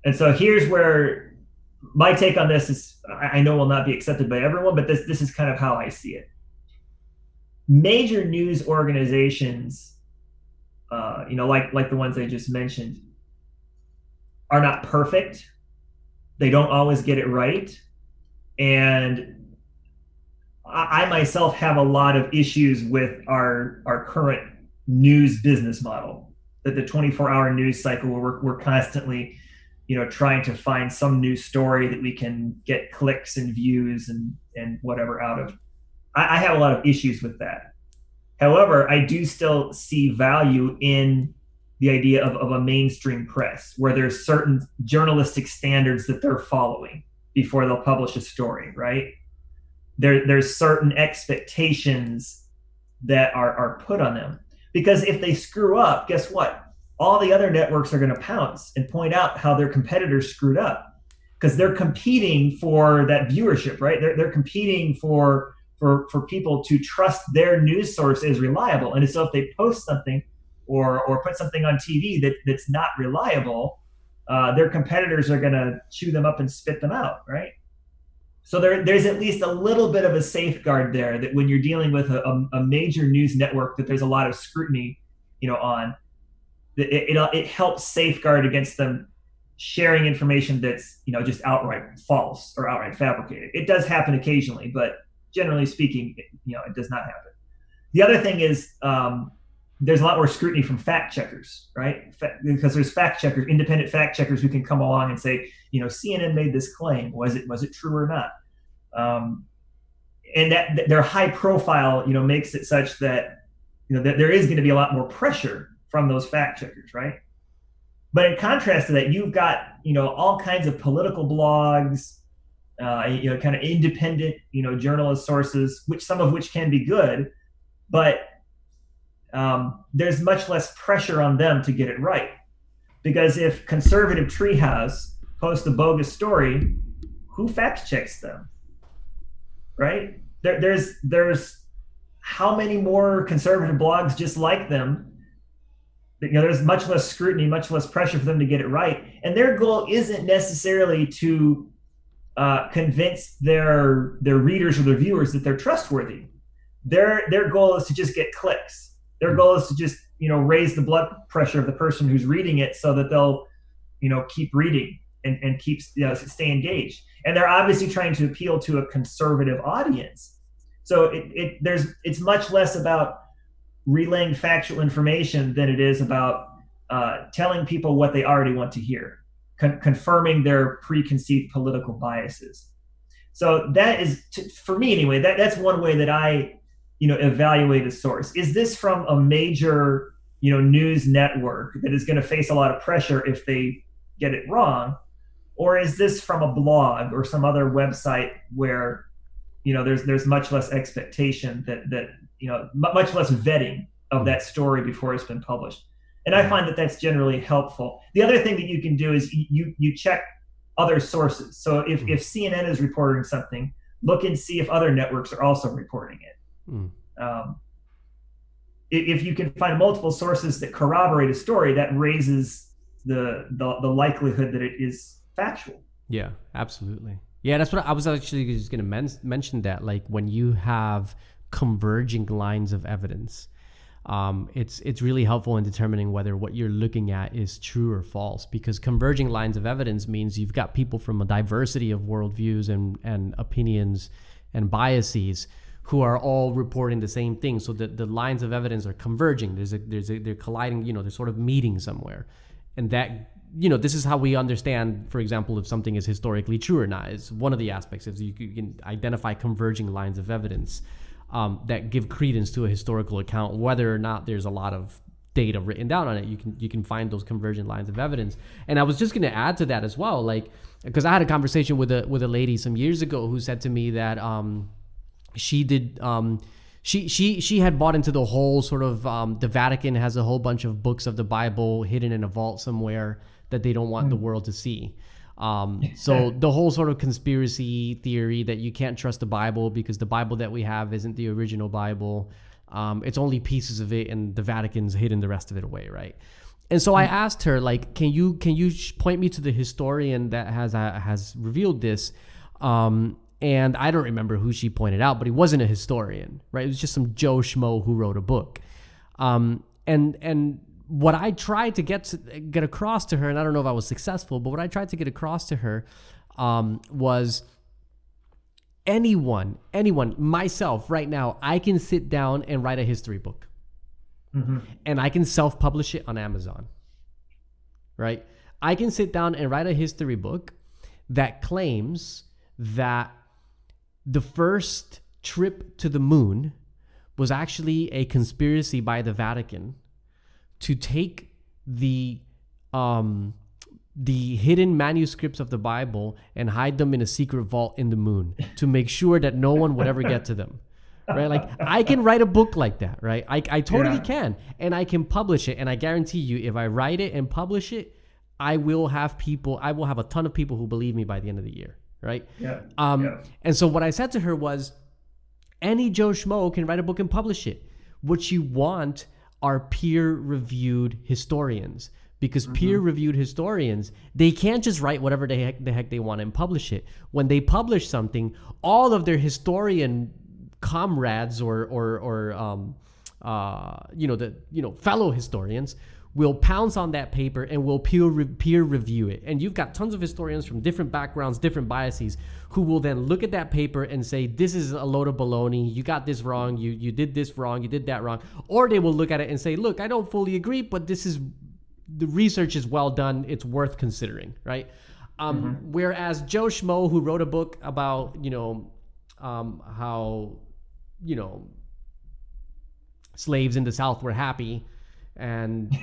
Speaker 5: And so here's where my take on this is: I know will not be accepted by everyone, but this this is kind of how I see it. Major news organizations, uh, you know, like like the ones I just mentioned, are not perfect. They don't always get it right. And I, I myself have a lot of issues with our our current news business model that the 24 hour news cycle where we're, we're constantly you know trying to find some new story that we can get clicks and views and and whatever out of. I, I have a lot of issues with that however i do still see value in the idea of, of a mainstream press where there's certain journalistic standards that they're following before they'll publish a story, right? There, there's certain expectations that are, are put on them. Because if they screw up, guess what? All the other networks are going to pounce and point out how their competitors screwed up because they're competing for that viewership, right? They're, they're competing for, for, for people to trust their news source is reliable. And so if they post something or, or put something on TV that, that's not reliable, uh, their competitors are going to chew them up and spit them out, right? So there, there's at least a little bit of a safeguard there that when you're dealing with a, a, a major news network that there's a lot of scrutiny, you know, on, it, it, it helps safeguard against them sharing information that's you know just outright false or outright fabricated. It does happen occasionally, but generally speaking, it, you know, it does not happen. The other thing is um, there's a lot more scrutiny from fact checkers, right? Because there's fact checkers, independent fact checkers who can come along and say, you know, CNN made this claim. Was it was it true or not? Um, and that, that their high profile, you know, makes it such that you know that there is going to be a lot more pressure from those fact checkers, right? But in contrast to that, you've got you know all kinds of political blogs, uh, you know, kind of independent, you know, journalist sources, which some of which can be good, but um, there's much less pressure on them to get it right. Because if conservative treehouse posts a bogus story, who fact checks them? Right? There, there's there's how many more conservative blogs just like them? You know, there's much less scrutiny, much less pressure for them to get it right, and their goal isn't necessarily to uh, convince their their readers or their viewers that they're trustworthy. Their their goal is to just get clicks. Their goal is to just you know raise the blood pressure of the person who's reading it so that they'll you know keep reading and, and keep you know, stay engaged. And they're obviously trying to appeal to a conservative audience. So it, it there's it's much less about relaying factual information than it is about uh, telling people what they already want to hear con- confirming their preconceived political biases. So that is for me anyway that, that's one way that i you know evaluate a source. Is this from a major you know news network that is going to face a lot of pressure if they get it wrong? Or is this from a blog or some other website where you know there's there's much less expectation that that you know much less vetting of hmm. that story before it's been published and i find that that's generally helpful the other thing that you can do is you you check other sources so if if cnn is reporting something look and see if other networks are also reporting it Mm. Um, if you can find multiple sources that corroborate a story, that raises the, the, the likelihood that it is factual.
Speaker 4: Yeah, absolutely. Yeah, that's what I was actually just going to men- mention. That like when you have converging lines of evidence, um, it's it's really helpful in determining whether what you're looking at is true or false. Because converging lines of evidence means you've got people from a diversity of worldviews and and opinions and biases who are all reporting the same thing. So the, the lines of evidence are converging. There's a, there's a, they're colliding, you know, they're sort of meeting somewhere. And that you know, this is how we understand, for example, if something is historically true or not. Is one of the aspects is you can identify converging lines of evidence um, that give credence to a historical account, whether or not there's a lot of data written down on it. You can you can find those convergent lines of evidence. And I was just going to add to that as well, like because I had a conversation with a with a lady some years ago who said to me that um, she did. Um, she she she had bought into the whole sort of um, the Vatican has a whole bunch of books of the Bible hidden in a vault somewhere that they don't want mm. the world to see. Um, *laughs* so the whole sort of conspiracy theory that you can't trust the Bible because the Bible that we have isn't the original Bible. Um, it's only pieces of it, and the Vatican's hidden the rest of it away, right? And so I mm. asked her, like, can you can you point me to the historian that has uh, has revealed this? Um, and I don't remember who she pointed out, but he wasn't a historian, right? It was just some Joe Schmo who wrote a book. Um, and and what I tried to get to get across to her, and I don't know if I was successful, but what I tried to get across to her um, was anyone, anyone, myself, right now, I can sit down and write a history book, mm-hmm. and I can self-publish it on Amazon. Right? I can sit down and write a history book that claims that the first trip to the moon was actually a conspiracy by the Vatican to take the um, the hidden manuscripts of the Bible and hide them in a secret vault in the moon to make sure that no one would ever get to them. Right? Like I can write a book like that, right? I, I totally yeah. can. And I can publish it. And I guarantee you, if I write it and publish it, I will have people, I will have a ton of people who believe me by the end of the year right?
Speaker 5: Yeah.
Speaker 4: Um,
Speaker 5: yeah.
Speaker 4: And so what I said to her was, any Joe Schmo can write a book and publish it. What you want are peer-reviewed historians because mm-hmm. peer-reviewed historians they can't just write whatever the heck, the heck they want and publish it. When they publish something, all of their historian comrades or or or um, uh, you know the you know fellow historians will pounce on that paper and will peer, re- peer review it. And you've got tons of historians from different backgrounds, different biases, who will then look at that paper and say, "This is a load of baloney. You got this wrong. You you did this wrong. You did that wrong." Or they will look at it and say, "Look, I don't fully agree, but this is the research is well done. It's worth considering." Right. Um, mm-hmm. Whereas Joe Schmo, who wrote a book about you know um, how you know slaves in the South were happy and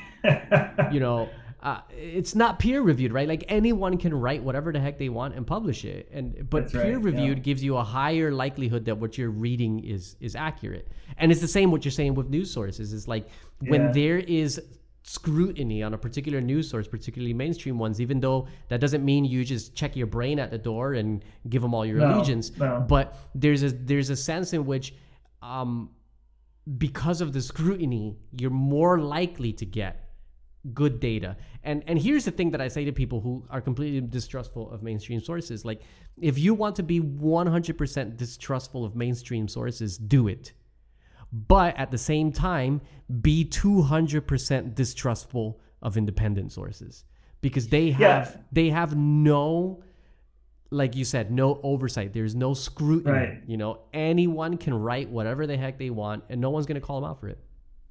Speaker 4: you *laughs* know uh, it's not peer reviewed right? Like anyone can write whatever the heck they want and publish it. And but That's peer right, reviewed yeah. gives you a higher likelihood that what you're reading is is accurate. And it's the same what you're saying with news sources. Is like when there is scrutiny on a particular news source particularly mainstream ones even though that doesn't mean you just check your brain at the door and give them all your no, allegiance no. but there's a there's a sense in which um because of the scrutiny, you're more likely to get good data. And and here's the thing that I say to people who are completely distrustful of mainstream sources, like if you want to be 100% distrustful of mainstream sources, do it. But at the same time, be 200% distrustful of independent sources because they have yeah. they have no like you said, no oversight. There's no scrutiny. Right. You know, anyone can write whatever the heck they want, and no one's going to call them out for it.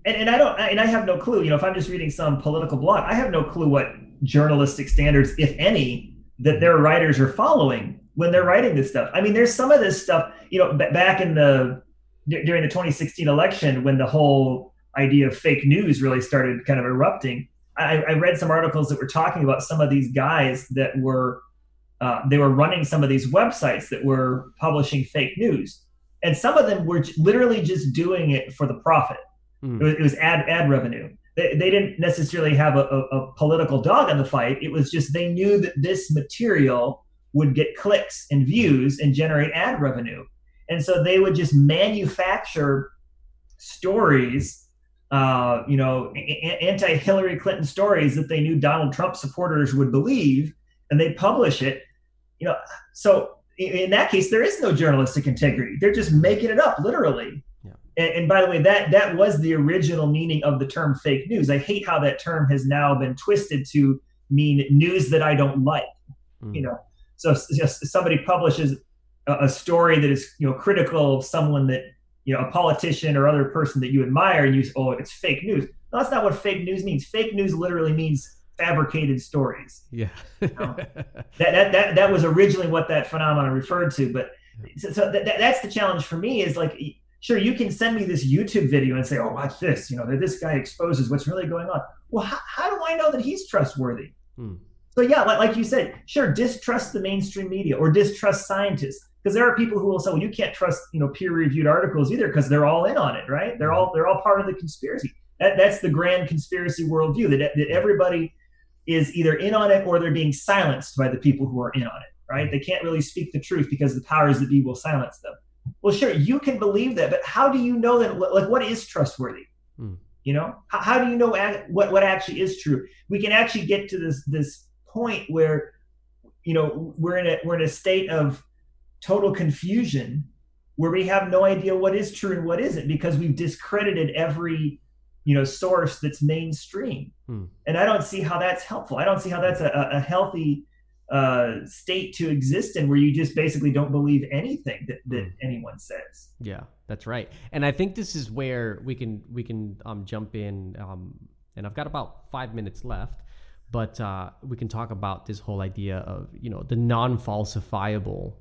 Speaker 5: And, and I don't, and I have no clue. You know, if I'm just reading some political blog, I have no clue what journalistic standards, if any, that their writers are following when they're writing this stuff. I mean, there's some of this stuff. You know, b- back in the during the 2016 election, when the whole idea of fake news really started kind of erupting. I, I read some articles that were talking about some of these guys that were uh, they were running some of these websites that were publishing fake news, and some of them were literally just doing it for the profit. Mm. It, was, it, was, ad ad revenue. They, they didn't necessarily have a, a, a political dog in the fight. It was just they knew that this material would get clicks and views and generate ad revenue, and so they would just manufacture stories uh, you know, anti Hillary Clinton stories that they knew Donald Trump supporters would believe, and they publish it you know, so in that case, there is no journalistic integrity. They're just making it up, literally. Yeah. And, and, by the way, that that was the original meaning of the term fake news. I hate how that term has now been twisted to mean news that I don't like. Mm. You know, so if, if somebody publishes a, a, story that is you know critical of someone that you know a politician or other person that you admire, and you say, oh, it's fake news. No, that's not what fake news means. Fake news literally means fabricated stories.
Speaker 4: Yeah.
Speaker 5: know? *laughs* That, that that that was originally what that phenomenon referred to, but so, so that, that's the challenge for me is like sure you can send me this youtube video and say oh watch this you know that this guy exposes what's really going on well how, how do i know that he's trustworthy
Speaker 4: Hmm.
Speaker 5: so yeah like, like you said sure distrust the mainstream media or distrust scientists because there are people who will say well you can't trust you know peer reviewed articles either because they're all in on it right they're all they're all part of the conspiracy that, that's the grand conspiracy worldview that, that everybody is either in on it or they're being silenced by the people who are in on it right? They can't really speak the truth because the powers that be will silence them. Well, sure, you can believe that, but how do you know that? Like, what is trustworthy?
Speaker 4: Hmm.
Speaker 5: You know, how, how do you know what what actually is true? We can actually get to this this point where, you know, we're in a we're in a state of total confusion where we have no idea what is true and what isn't because we've discredited every you know source that's mainstream
Speaker 4: Hmm.
Speaker 5: and i don't see how that's helpful i don't see how that's a, a healthy uh, state to exist in where you just basically don't believe anything that, that anyone says.
Speaker 4: Yeah, that's right. And I think this is where we can we can um, jump in. Um, and I've got about five minutes left, but uh, we can talk about this whole idea of you know the non-falsifiable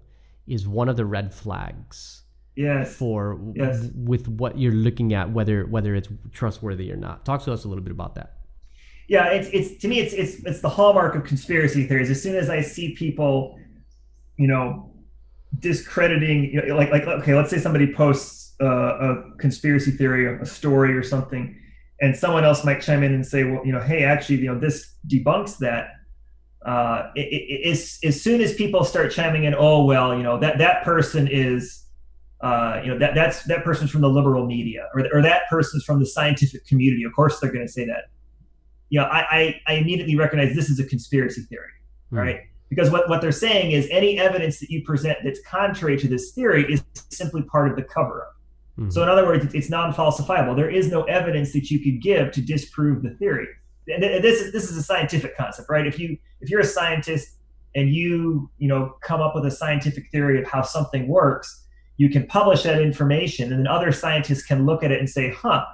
Speaker 4: is one of the red flags
Speaker 5: Yes.
Speaker 4: for
Speaker 5: Yes.
Speaker 4: with what you're looking at whether whether it's trustworthy or not. Talk to us a little bit about that.
Speaker 5: Yeah, it's it's to me it's it's it's the hallmark of conspiracy theories. As soon as I see people, you know, discrediting you know, like like okay, let's say somebody posts uh, a conspiracy theory, a story or something, and someone else might chime in and say, well, you know, hey, actually, you know, this debunks that. Uh, it, it, as, as soon as people start chiming in, oh well, you know that that person is, uh, you know that that's that person's from the liberal media, or or that person's from the scientific community. Of course, they're going to say that you know, I, I, I immediately recognize this is a conspiracy theory,
Speaker 4: Hmm.
Speaker 5: right? Because what, what they're saying is any evidence that you present that's contrary to this theory is simply part of the cover up.
Speaker 4: Mhm.
Speaker 5: So, in other words, it's- it's non falsifiable. There is no evidence that you could give to disprove the theory. And this is this is a scientific concept, right? If you if you're a scientist and you you know come up with a scientific theory of how something works, you can publish that information, and then other scientists can look at it and say, "Huh,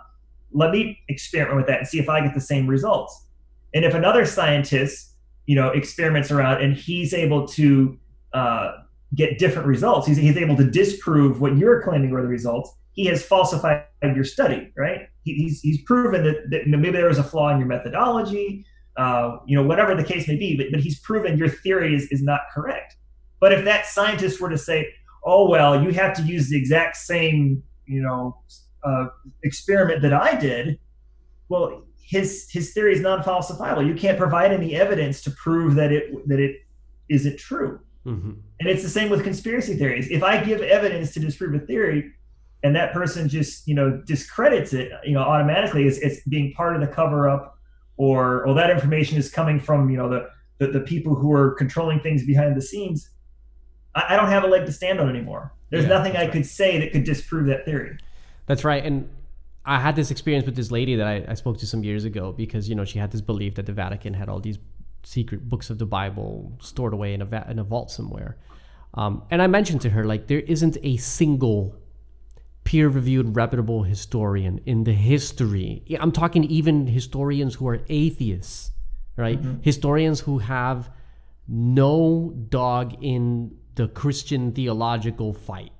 Speaker 5: let me experiment with that and see if I get the same results." And if another scientist, you know, experiments around and he's able to uh, get different results, he's, he's able to disprove what you're claiming were the results. He has falsified your study, right? He, he's, he's proven that, that maybe there was a flaw in your methodology, uh, you know, whatever the case may be, but, but he's proven your theory is, is not correct. But if that scientist were to say, oh, well, you have to use the exact same, you know, uh, experiment that I did, well, his his theory is non-falsifiable. You can't provide any evidence to prove that it that it isn't true.
Speaker 4: Mhm.
Speaker 5: And it's the same with conspiracy theories. If I give evidence to disprove a theory, and that person just you know discredits it, you know, automatically it's, it's being part of the cover-up, or or that information is coming from you know the the, the people who are controlling things behind the scenes. I, I don't have a leg to stand on anymore. There's
Speaker 4: Yeah,
Speaker 5: nothing I
Speaker 4: right.
Speaker 5: could say that could disprove that theory.
Speaker 4: That's right. And I had this experience with this lady that I, I spoke to some years ago because, you know, she had this belief that the Vatican had all these secret books of the Bible stored away in a, va- in a vault somewhere. Um, and I mentioned to her, like, there isn't a single peer reviewed, reputable historian in the history. I'm talking even historians who are atheists, right? Historians who have no dog in the Christian theological fight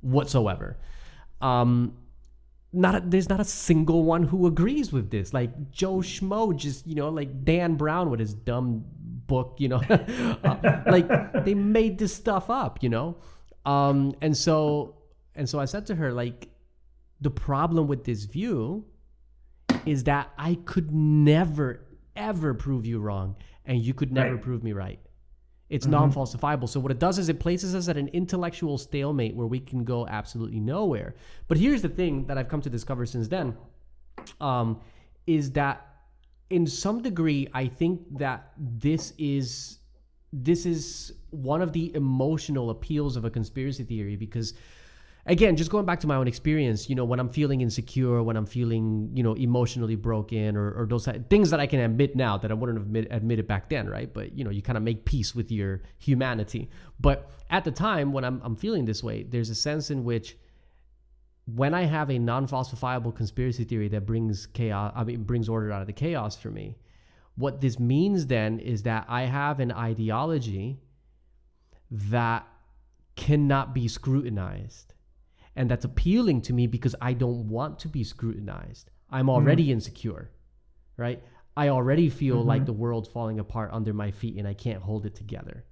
Speaker 4: whatsoever. Um, not a, there's not a single one who agrees with this. Like Joe Schmo, just you know, like Dan Brown with his dumb book, you know, *laughs* Uh, like they made this stuff up, you know. Um, and so and so I said to her, like, the problem with this view is that I could never ever prove you wrong, and you could never
Speaker 5: Right.
Speaker 4: prove me right. It's non-falsifiable. So what it does is it places us at an intellectual stalemate where we can go absolutely nowhere. But here's the thing that I've come to discover since then, um, is that in some degree I think that this is this is one of the emotional appeals of a conspiracy theory because again just going back to my own experience you know when i'm feeling insecure when i'm feeling you know emotionally broken or, or those things that i can admit now that i wouldn't have admit, admitted back then right but you know you kind of make peace with your humanity but at the time when I'm, I'm feeling this way there's a sense in which when i have a non-falsifiable conspiracy theory that brings chaos i mean brings order out of the chaos for me What this means then is that I have an ideology that cannot be scrutinized. And that's appealing to me because I don't want to be scrutinized. I'm already mm. insecure, right? I already feel mm-hmm. like the world's falling apart under my feet and I can't hold it together.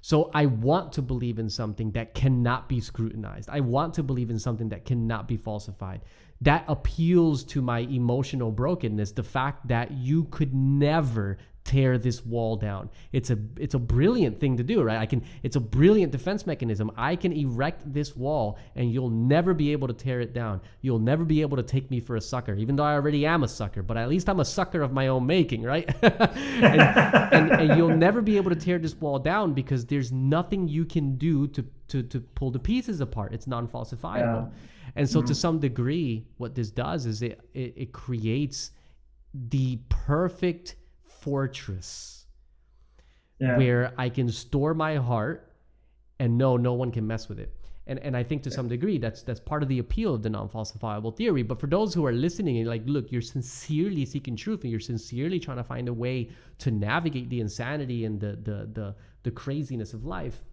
Speaker 4: So I want to believe in something that cannot be scrutinized. I want to believe in something that cannot be falsified. That appeals to my emotional brokenness, the fact that you could never tear this wall down. It's a it's a brilliant thing to do, right? I can it's a brilliant defense mechanism. I can erect this wall and you'll never be able to tear it down. You'll never be able to take me for a sucker, even though I already am a sucker, but at least I'm a sucker of my own making, right? *laughs* and, and, and, you'll never be able to tear this wall down because there's nothing you can do to to to pull the pieces apart. It's non-falsifiable. Yeah. And so mm-hmm. to some degree, what this does is it, it, it creates the perfect fortress yeah. where I can store my heart and know no one can mess with it. And, and I think to some degree that's that's part of the appeal of the non-falsifiable theory. But for those who are listening and like, look, you're sincerely seeking truth and you're sincerely trying to find a way to navigate the insanity and the the the, the craziness of life.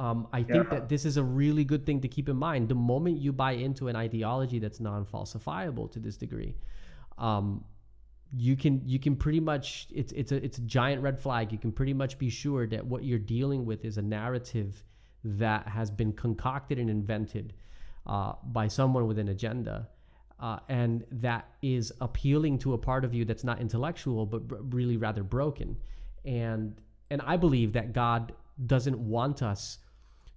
Speaker 4: Um, I think yeah. that this is a really good thing to keep in mind. The moment you buy into an ideology that's non-falsifiable to this degree, um, you can you can pretty much it's it's a it's a giant red flag. You can pretty much be sure that what you're dealing with is a narrative that has been concocted and invented uh, by someone with an agenda. Uh, and that is appealing to a part of you that's not intellectual but b- really rather broken and and i believe that god doesn't want us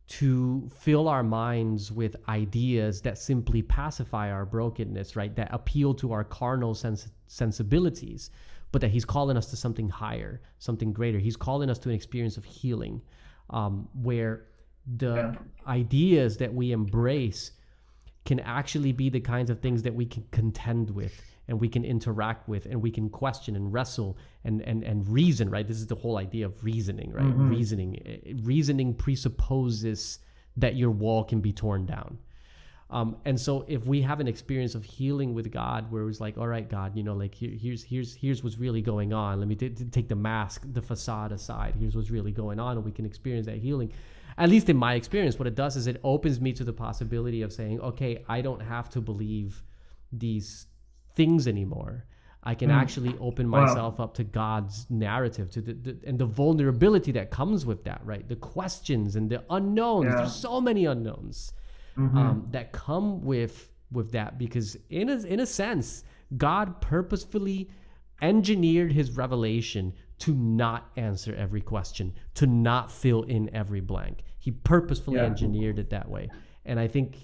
Speaker 4: to fill our minds with ideas that simply pacify our brokenness, right? That appeal to our carnal sens- sensibilities, but that He's calling us to something higher, something greater. He's calling us to an experience of healing um, where the yeah. ideas that we embrace can actually be the kinds of things that we can contend with and we can interact with and we can question and wrestle and and and reason right this is the whole idea of reasoning right mm-hmm. reasoning eh, reasoning presupposes that your wall can be torn down um, and so if we have an experience of healing with God, where it's like, all right, God, you know, like here, here's here's here's what's really going on. Let me t- t- take the mask, the facade aside. Here's what's really going on, and we can experience that healing. At least in my experience, what it does is it opens me to the possibility of saying, okay, I don't have to believe these things anymore. I can mm. actually open myself wow. up to God's narrative, to the, the, and the vulnerability that comes with that, right? The questions and the unknowns. Yeah. There's so many unknowns mm-hmm. um, that come with with that because in a in a sense, God purposefully engineered His revelation to not answer every question, to not fill in every blank. He purposefully yeah. engineered it that way, and I think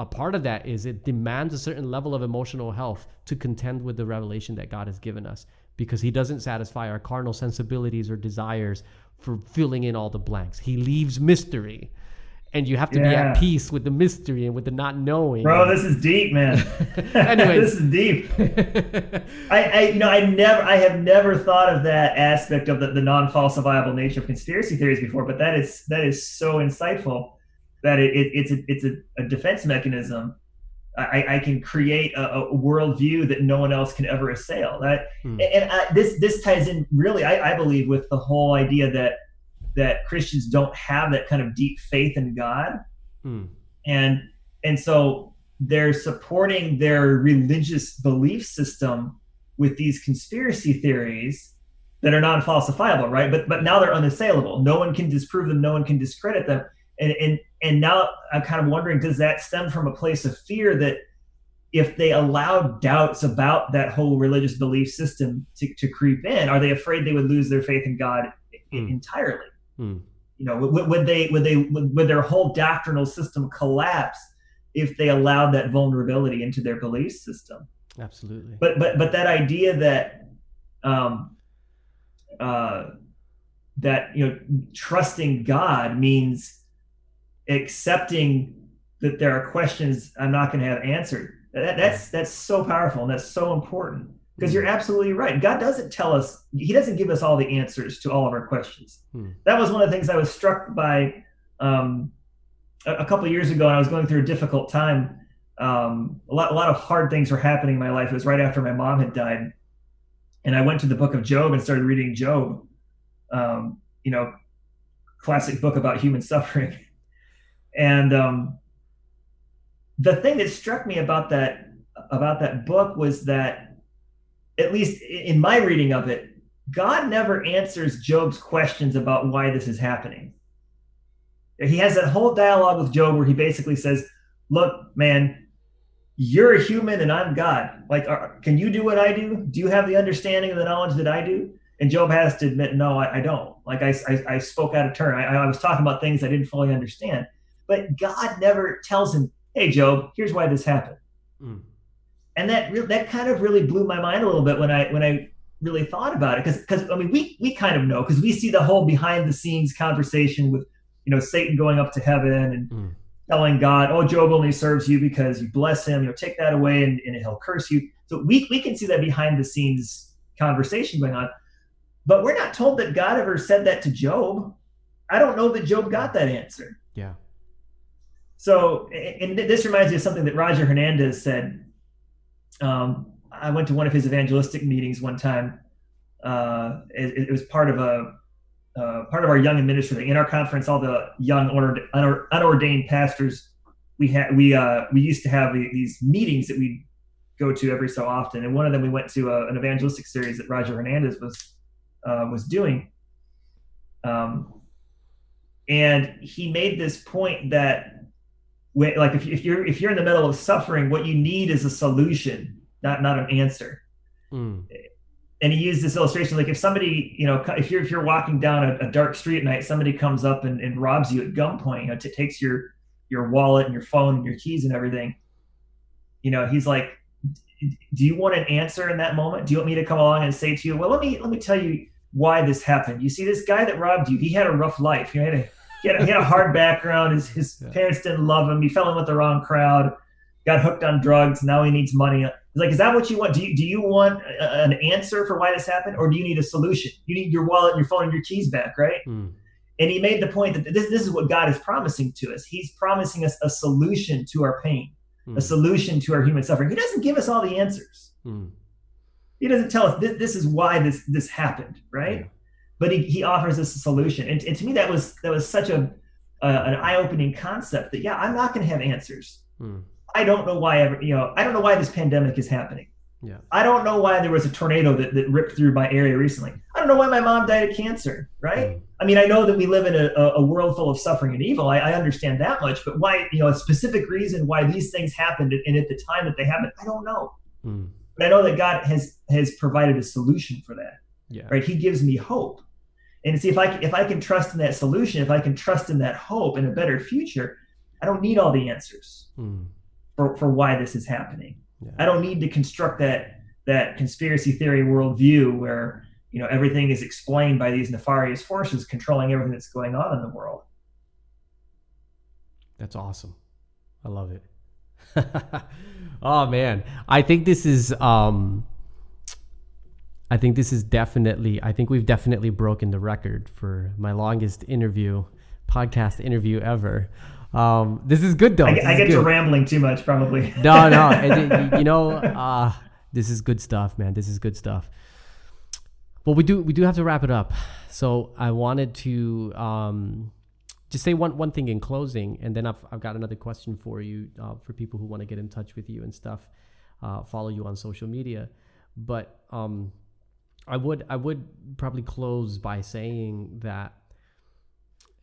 Speaker 4: a part of that is it demands a certain level of emotional health to contend with the revelation that God has given us because he doesn't satisfy our carnal sensibilities or desires for filling in all the blanks. He leaves mystery. And you have to yeah. be at peace with the mystery and with the not knowing.
Speaker 5: Bro, this is deep, man. *laughs* *laughs* Anyways, this is deep. *laughs* I, I, you know, I never, I have never thought of that aspect of the, the non-falsifiable nature of conspiracy theories before, but that is that is so insightful that it, it, it's a it's a, a defense mechanism. I, I can create a, a worldview that no one else can ever assail. That hmm. and I, this this ties in really, I, I believe, with the whole idea that that Christians don't have that kind of deep faith in God, hmm. and and so they're supporting their religious belief system with these conspiracy theories that are non-falsifiable, right? But but now they're unassailable. No one can disprove them. No one can discredit them and and and now i'm kind of wondering does that stem from a place of fear that if they allow doubts about that whole religious belief system to, to creep in are they afraid they would lose their faith in god mm. entirely mm. you know would, would they would they would, would their whole doctrinal system collapse if they allowed that vulnerability into their belief system
Speaker 4: absolutely
Speaker 5: but but but that idea that um uh that you know trusting god means accepting that there are questions I'm not going to have answered. That, that's that's so powerful and that's so important because you're hmm. absolutely right. God doesn't tell us; He doesn't give us all the answers to all of our questions. Hmm. That was one of the things I was struck by um, a, a, couple years ago. And I was going through a difficult time. Um, a lot, a lot of hard things were happening in my life. It was right after my mom had died, and I went to the book of Job and started reading Job. Um, you know, classic book about human suffering. *laughs* And um, the thing that struck me about that about that book was that, at least in my reading of it, God never answers Job's questions about why this is happening. He has that whole dialogue with Job where he basically says, "Look, man, you're a human and I'm God. Like, are, can you do what I do? Do you have the understanding and the knowledge that I do?" And Job has to admit, "No, I, I don't. Like, I, I, I, spoke out of turn. I, I was talking about things I didn't fully understand." But God never tells him, "Hey, Job, here's why this happened." Mm. And that re- that kind of really blew my mind a little bit when I when I really thought about it because because I mean we we kind of know because we see the whole behind the scenes conversation with you know Satan going up to heaven and mm. telling God, "Oh, Job only serves you because you bless him. You know, take that away and, and he'll curse you." So we we can see that behind the scenes conversation going on, but we're not told that God ever said that to Job. I don't know that Job got that answer.
Speaker 4: Yeah.
Speaker 5: So, and this reminds me of something that Roger Hernandez said. Um, I went to one of his evangelistic meetings one time. Uh, it, it was part of a uh, part of our young administrator in our conference. All the young unordained pastors we had we uh, we used to have these meetings that we go to every so often, and one of them we went to a, an evangelistic series that Roger Hernandez was uh, was doing. Um, and he made this point that when, like if, if you're if you're in the middle of suffering, what you need is a solution, not not an answer. Mm and he used this illustration like if somebody you know if you're if you're walking down a, a dark street at night somebody comes up and, and robs you at gunpoint you know t- takes your your wallet and your phone and your keys and everything you know he's like do you want an answer in that moment? Do you want me to come along and say to you well let me let me tell you why this happened. You see this guy that robbed you he had a rough life. He had a he had a, he had a hard *laughs* background his, his yeah. parents didn't love him he fell in with the wrong crowd got hooked on drugs now he needs money He's like, is that what you want? Do you, do you want a, an answer for why this happened, or do you need a solution? You need your wallet, and your phone, and your keys back, right? Mm. And he made the point that this, this is what God is promising to us. He's promising us a solution to our pain, mm. a solution to our human suffering. He doesn't give us all the answers. Mm. He doesn't tell us this, this is why this this happened, right? Yeah. But he, he offers us a solution. And, and to me, that was that was such a uh, an eye opening concept that yeah, I'm not going to have answers. Mm. I don't know why ever, you know, I don't know why this pandemic is happening.
Speaker 4: Yeah.
Speaker 5: I don't know why there was a tornado that, that ripped through my area recently. I don't know why my mom died of cancer, right? Mm. I mean, I know that we live in a, a world full of suffering and evil. I, I, understand that much, but why, you know, a specific reason why these things happened and at the time that they happened, I don't know. Mm. But I know that God has has provided a solution for that.
Speaker 4: Yeah.
Speaker 5: Right. He gives me hope. And see if I if I can trust in that solution, if I can trust in that hope and a better future, I don't need all the answers. Mm for, for why this is happening. Yeah. I don't need to construct that that conspiracy theory worldview where you know everything is explained by these nefarious forces controlling everything that's going on in the world.
Speaker 4: That's awesome. I love it. *laughs* oh man, I think this is um I think this is definitely I think we've definitely broken the record for my longest interview podcast interview ever. Um, this is good though. I,
Speaker 5: I get good. to rambling too much, probably. *laughs*
Speaker 4: no, no. *laughs* It, you know, uh, this is good stuff, man. This is good stuff. Well, we do we do have to wrap it up. So I wanted to um, just say one one thing in closing, and then I've I've got another question for you uh, for people who want to get in touch with you and stuff, uh, follow you on social media. But um, I would I would probably close by saying that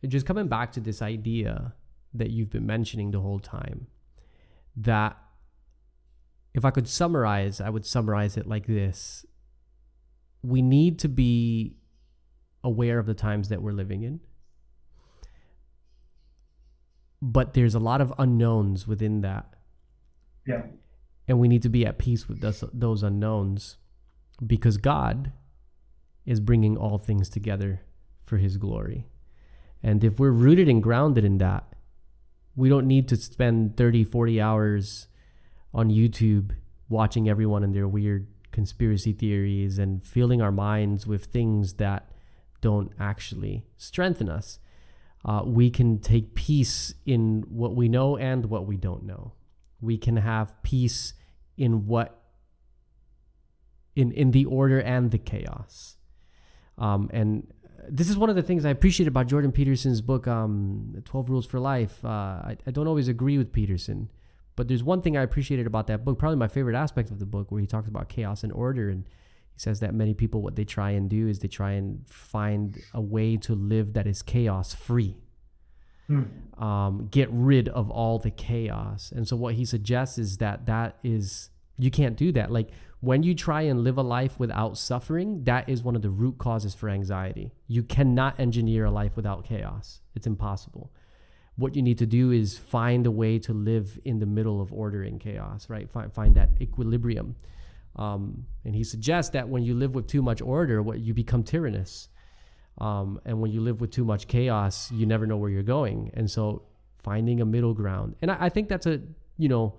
Speaker 4: just coming back to this idea that you've been mentioning the whole time. That if I could summarize, I would summarize it like this We need to be aware of the times that we're living in. But there's a lot of unknowns within that.
Speaker 5: Yeah.
Speaker 4: And we need to be at peace with those, those unknowns because God is bringing all things together for his glory. And if we're rooted and grounded in that, we don't need to spend 30, 40 hours on YouTube watching everyone and their weird conspiracy theories and filling our minds with things that don't actually strengthen us. Uh, we can take peace in what we know and what we don't know. We can have peace in what in in the order and the chaos. Um, and this is one of the things I appreciate about Jordan Peterson's book, um, 12 Rules for Life. Uh, I, I don't always agree with Peterson, but there's one thing I appreciated about that book, probably my favorite aspect of the book, where he talks about chaos and order. And he says that many people, what they try and do is they try and find a way to live that is chaos free. Hmm. Um, get rid of all the chaos. And so what he suggests is that that is, you can't do that. Like, when you try and live a life without suffering, that is one of the root causes for anxiety. You cannot engineer a life without chaos, it's impossible. What you need to do is find a way to live in the middle of order and chaos, right? Find, find that equilibrium. Um, and he suggests that when you live with too much order, what you become tyrannous. Um, and when you live with too much chaos, you never know where you're going. And so finding a middle ground. And I, I think that's a, you know,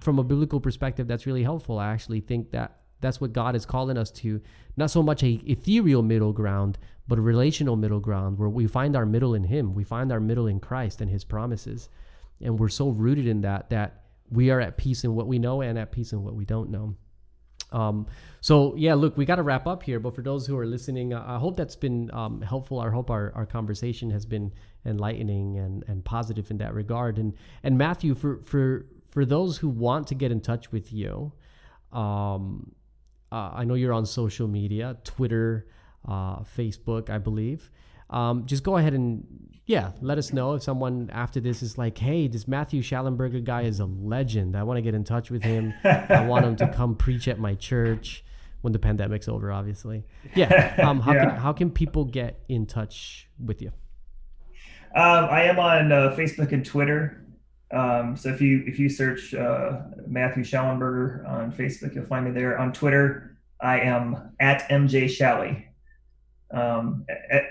Speaker 4: from a biblical perspective, that's really helpful. I actually think that that's what God is calling us to. Not so much a ethereal middle ground, but a relational middle ground where we find our middle in Him. We find our middle in Christ and His promises. And we're so rooted in that that we are at peace in what we know and at peace in what we don't know. Um, so yeah, look, we got to wrap up here. But for those who are listening, I hope that's been um, helpful. I hope our, our conversation has been enlightening and, and positive in that regard. And and Matthew, for for for those who want to get in touch with you, um, uh, I know you're on social media, Twitter, uh, Facebook, I believe. Um, just go ahead and yeah, let us know if someone after this is like, hey, this Matthew Shallenberger guy is a legend. I want to get in touch with him. I want him to *laughs* come preach at my church when the pandemic's over, obviously. Yeah. *laughs* Um, how yeah. can how can people get in touch with you?
Speaker 5: Um, I am on uh, Facebook and Twitter. Um, so if you if you search uh, Matthew Shallenberger on Facebook, you'll find me there. On Twitter, I am at MJ Shally, um,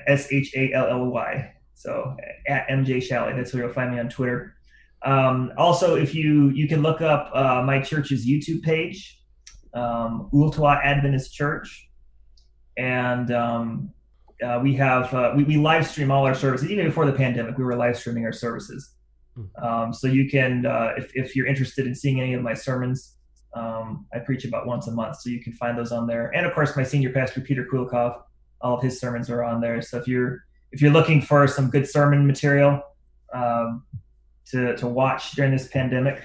Speaker 5: S H A L L Y. So at MJ Shally, that's where you'll find me on Twitter. Um, also, if you you can look up uh, my church's YouTube page, um, Ooltewah Adventist Church, and um, uh, we have uh, we, we live stream all our services. Even before the pandemic, we were live streaming our services. Hmm. Um, so you can, uh, if, if you're interested in seeing any of my sermons, um, I preach about once a month, so you can find those on there. And of course, my senior pastor Peter Kulikov, all of his sermons are on there. So if you're if you're looking for some good sermon material um, to to watch during this pandemic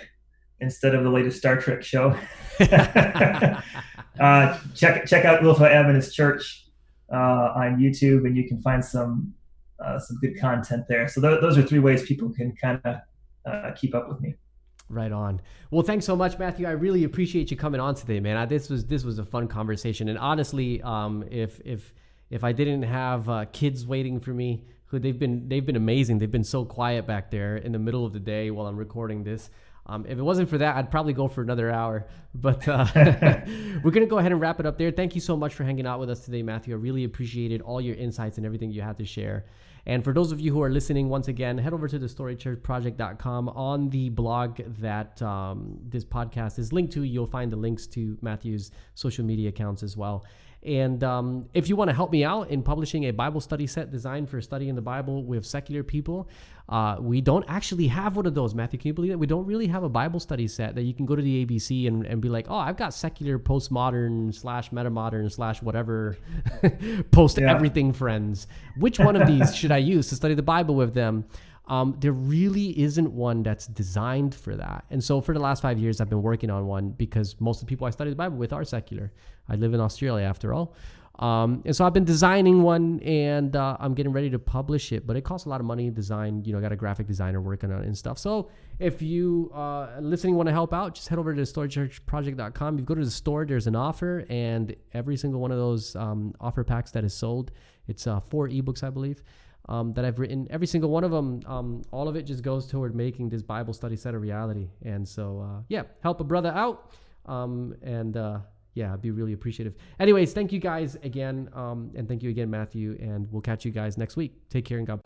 Speaker 5: instead of the latest Star Trek show, *laughs* *laughs* uh, check check out Ooltewah Adventist Church uh, on YouTube, and you can find some uh, some good content there. So th- those are three ways people can kind of uh, keep up with me.
Speaker 4: Right on. Well, thanks so much, Matthew. I really appreciate you coming on today, man. I, this was this was a fun conversation, and honestly, um, if if if I didn't have uh, kids waiting for me, who they've been they've been amazing. They've been so quiet back there in the middle of the day while I'm recording this. Um, if it wasn't for that, I'd probably go for another hour. But uh, *laughs* *laughs* we're going to go ahead and wrap it up there. Thank you so much for hanging out with us today, Matthew. I really appreciated all your insights and everything you had to share. And for those of you who are listening, once again, head over to the storychurchproject.com. On the blog that um, this podcast is linked to, you'll find the links to Matthew's social media accounts as well. And um, if you want to help me out in publishing a Bible study set designed for studying the Bible with secular people, uh, we don't actually have one of those. Matthew, can you believe that? We don't really have a Bible study set that you can go to the ABC and, and be like, oh, I've got secular, postmodern, slash metamodern, slash whatever, *laughs* post everything friends. Which one of these *laughs* should I use to study the Bible with them? Um, there really isn't one that's designed for that. And so for the last five years, I've been working on one because most of the people I study the Bible with are secular. I live in Australia after all. Um, and so I've been designing one and uh, I'm getting ready to publish it, but it costs a lot of money. to Design, you know, I got a graphic designer working on it and stuff. So if you uh, listening want to help out, just head over to storychurchproject.com. If you go to the store, there's an offer, and every single one of those um, offer packs that is sold, it's uh, four ebooks, I believe um, that I've written. Every single one of them, um, all of it just goes toward making this Bible study set a reality. And so, uh, yeah, help a brother out. Um, and uh, yeah, I'd be really appreciative. Anyways, thank you guys again. Um, and thank you again, Matthew. And we'll catch you guys next week. Take care and God.